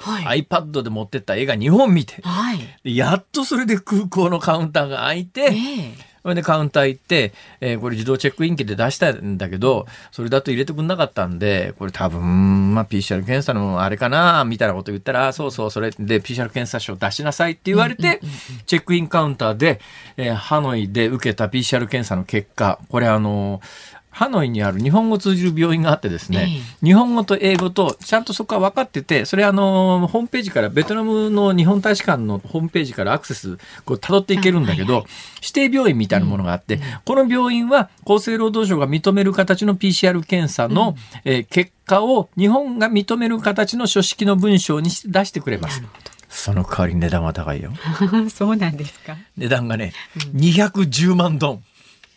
はい、iPad で持ってった絵が2本見て、はい、やっとそれで空港のカウンターが開いて、えー、それでカウンター行って、えー、これ自動チェックイン機で出したんだけど、それだと入れてくんなかったんで、これ多分、まあ PCR 検査のあれかな、みたいなこと言ったら、そうそう、それで PCR 検査書出しなさいって言われて、チェックインカウンターで、えー、ハノイで受けた PCR 検査の結果、これあのハノイにある日本語通じる病院があってですね、えー、日本語と英語とちゃんとそこは分かってて、それあの、ホームページから、ベトナムの日本大使館のホームページからアクセス、こう辿っていけるんだけど、はいはい、指定病院みたいなものがあって、うん、この病院は厚生労働省が認める形の PCR 検査の、うん、えー、結果を日本が認める形の書式の文章に出してくれます。その代わり値段は高いよ。そうなんですか。値段がね、うん、210万ドン。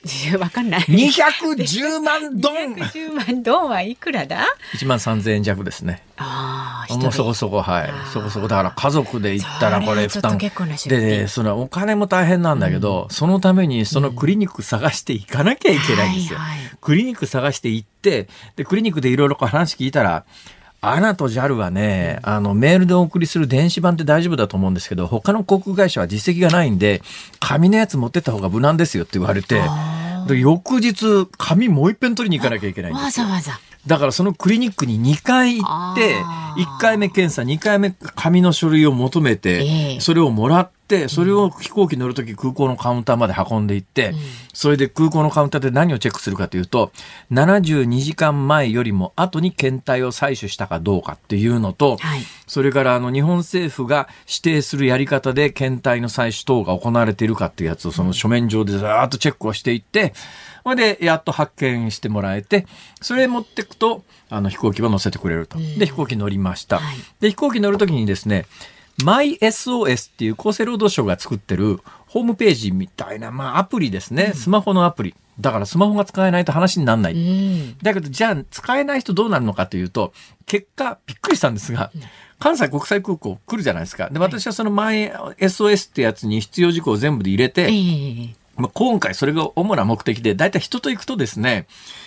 わかんない。210万ドン !210 万ドンはいくらだ ?1 万3000円弱ですね。ああ、もうそこそこ、はい。そこそこ。だから家族で行ったらこれ負担。でね、そのお金も大変なんだけど、うん、そのためにそのクリニック探していかなきゃいけないんですよ。はいはい、クリニック探して行って、で、クリニックでいろいろ話聞いたら、アナと JAL はね、あの、メールでお送りする電子版って大丈夫だと思うんですけど、他の航空会社は実績がないんで、紙のやつ持ってった方が無難ですよって言われて、翌日、紙もう一遍取りに行かなきゃいけないんですよ。わざわざ。だからそのクリニックに2回行って、1回目検査、2回目紙の書類を求めて、それをもらって、それを飛行機乗るとき空港のカウンターまで運んでいって、それで空港のカウンターで何をチェックするかというと、72時間前よりも後に検体を採取したかどうかっていうのと、それからあの日本政府が指定するやり方で検体の採取等が行われているかっていうやつをその書面上でざーっとチェックをしていって、それでやっと発見してもらえて、それ持ってくと、あの飛行機は乗せてくれると。で、飛行機乗りました。はい、で、飛行機乗るときにですね、MySOS っていう厚生労働省が作ってるホームページみたいな、まあアプリですね。スマホのアプリ。だからスマホが使えないと話にならない。うん、だけど、じゃあ使えない人どうなるのかというと、結果、びっくりしたんですが、関西国際空港来るじゃないですか。で、私はその MySOS ってやつに必要事項を全部で入れて、まあ、今回それが主な目的で、だいたい人と行くとですね、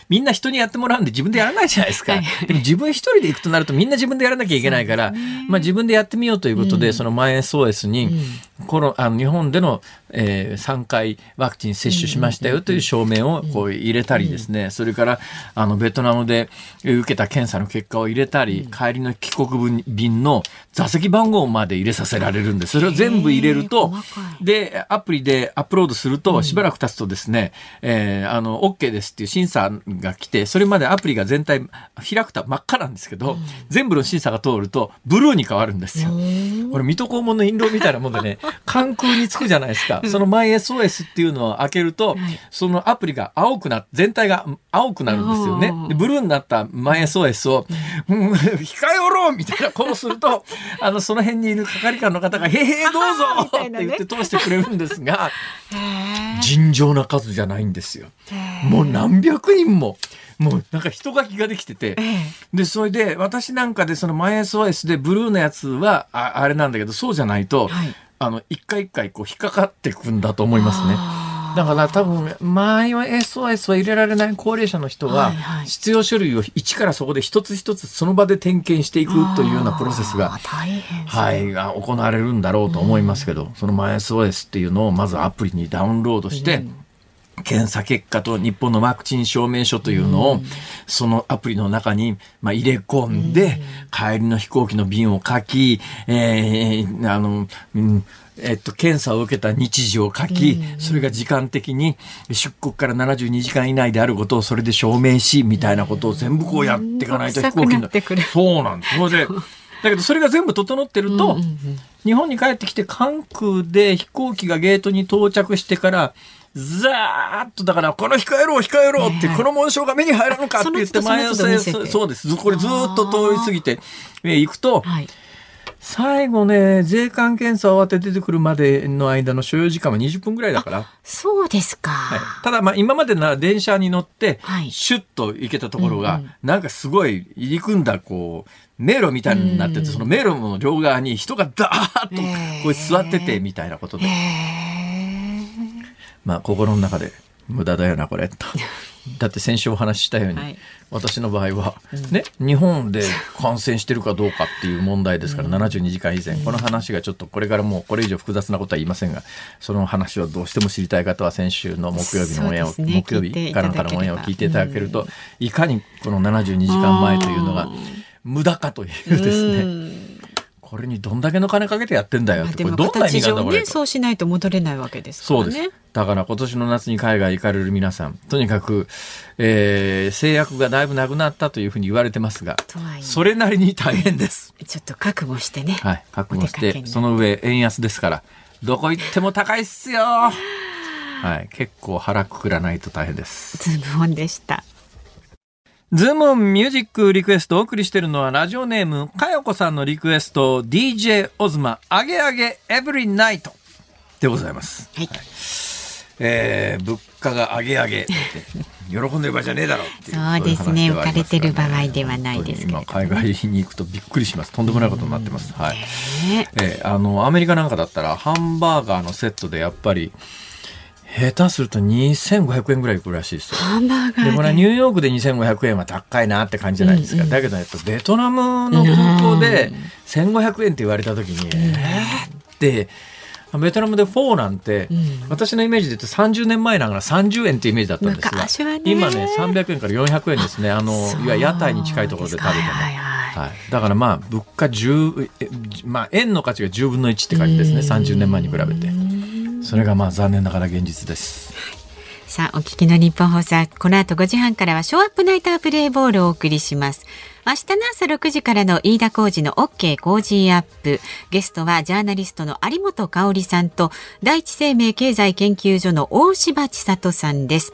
みんな人にやってもらうんで自分でやらないじゃないですか。でも自分一人で行くとなるとみんな自分でやらなきゃいけないから、ね、まあ自分でやってみようということで、うん、その前 SOS に、うん、このあの日本での、えー、3回ワクチン接種しましたよという証明をこう入れたりですね、それからあのベトナムで受けた検査の結果を入れたり、帰りの帰国便の座席番号まで入れさせられるんで、それを全部入れると、で、アプリでアップロードすると、しばらく経つとですね、えー、あの、OK ですっていう審査が来て、それまでアプリが全体開くと真っ赤なんですけど、うん、全部の審査が通るとブルーに変わるんですよ。これ水戸黄門の印籠みたいなもんでね、関空につくじゃないですか。その MySOS っていうのを開けると、そのアプリが青くな全体が青くなるんですよね。でブルーになった MySOS を、うん、控えおろうみたいなこうすると、あの、その辺にいる係官の方が、へへどうぞって言って通してくれるんですが、尋常な数じゃないんですよ。もう何百人も。もうなんか人書きができてて、で、それで私なんかでその MySOS でブルーのやつはああれなんだけど、そうじゃないと、はい、あの、一回一回こう引っかかっていくんだと思いますね。だから多分、前は SOS は入れられない高齢者の人は、必要書類を一からそこで一つ一つその場で点検していくというようなプロセスが、はい、が行われるんだろうと思いますけど、その前 SOS っていうのをまずアプリにダウンロードして、検査結果と日本のワクチン証明書というのを、そのアプリの中に、まあ、入れ込んで、帰りの飛行機の便を書き、えー、あの、うんえっと、検査を受けた日時を書き、それが時間的に出国から72時間以内であることをそれで証明し、みたいなことを全部こうやっていかないと飛行機の。そうなんです。それで、だけどそれが全部整ってると、日本に帰ってきて関空で飛行機がゲートに到着してから、ざーっとだからこの控えろ控えろって、この紋章が目に入らぬかって言って前寄せそうです。これずっと通り過ぎていくと、はい。最後ね、税関検査終わって出てくるまでの間の所要時間は20分ぐらいだから。そうですか。はい、ただ、まあ、今までなら電車に乗って、シュッと行けたところが、はいうんうん、なんかすごい入り組んだ、こう、迷路みたいになってて、その迷路の両側に人がダーッとこう座ってて、みたいなことで。まあ、心の中で、無駄だよな、これ、と。だって先週お話ししたように、はい、私の場合は、ね、日本で感染してるかどうかっていう問題ですから、うん、72時間以前、この話がちょっとこれからもうこれ以上複雑なことは言いませんが、その話をどうしても知りたい方は先週の木曜日のオンエアを、ね、木曜日からからのオンエアを聞いていただけると、うん、いかにこの72時間前というのが無駄かというですね、うん。これにどんだけの金かけてやってんだよって、これどんな意味があるんだこれ、ね、そうしないと戻れないわけですからね。そうです。だから今年の夏に海外行かれる皆さん、とにかく、えー、制約がだいぶなくなったというふうに言われてますが、それなりに大変です。ちょっと覚悟してね。はい、覚悟して、その上円安ですから、どこ行っても高いっすよ。はい、結構腹くくらないと大変です。ズームオンでした。ズームミュージックリクエストをお送りしているのはラジオネームかよこさんのリクエスト DJ OZMA アゲアゲ every night でございます。はい、はい、えー、物価が上げ上げ。っ て喜んでる場合じゃねえだろ。うそうですね、浮かれてる場合ではないですけど、ね、海外に行くとびっくりします。とんでもないことになってます、はい。えー、あのアメリカなんかだったらハンバーガーのセットでやっぱり下手すると2500円ぐらいいくらしいですよ。ハンバーガーで。これはニューヨークで2500円は高いなって感じじゃないですか。うんうん、だけどやっぱベトナムの空港で1500円って言われた時に、えーってベトナムでフォーなんて、うん、私のイメージで言うと30年前ながら30円ってイメージだったんですが、ね、今ね300円から400円ですね。あのいわゆる屋台に近いところで食べても、はいはい、だからまあ物価10、まあ、円の価値が10分の1って感じですね。30年前に比べて。それがまあ残念ながら現実です。さあ、お聞きのニッポン放送、この後5時半からはショーアップナイタープレイボールをお送りします。明日の朝6時からの飯田浩二の OK 工事アップ。ゲストはジャーナリストの有本香里さんと、第一生命経済研究所の大柴千智さんです。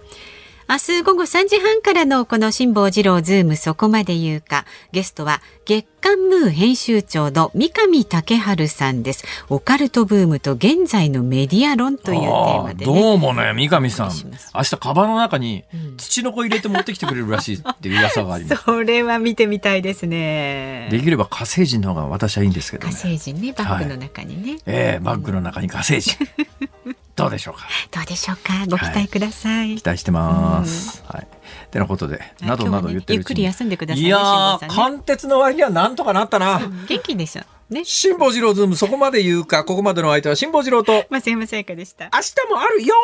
明日午後3時半からのこの辛坊治郎ズームそこまで言うか。ゲストは月刊ムー編集長の三上丈晴さんです。オカルトブームと現在のメディア論というテーマで、ね、どうもね三上さん。明日カバンの中に土の子入れて持ってきてくれるらしいっていう噂があります、それは見てみたいですね。できれば火星人の方が私はいいんですけど、ね、火星人ねバッグの中にね、はい、ええー、バッグの中に火星人 どうでしょうか？どうでしょうか？ご期待ください。はい、期待してます。はい。てなことで、などなど言ってる、ね、ゆっくり休んでください、ね、いやね、貫徹の割にはなんとかなったな。元気でしょ。ね。辛坊治郎ズーム、そこまで言うか、ここまでの相手は辛坊治郎と。松山さやかでした。明日もあるよ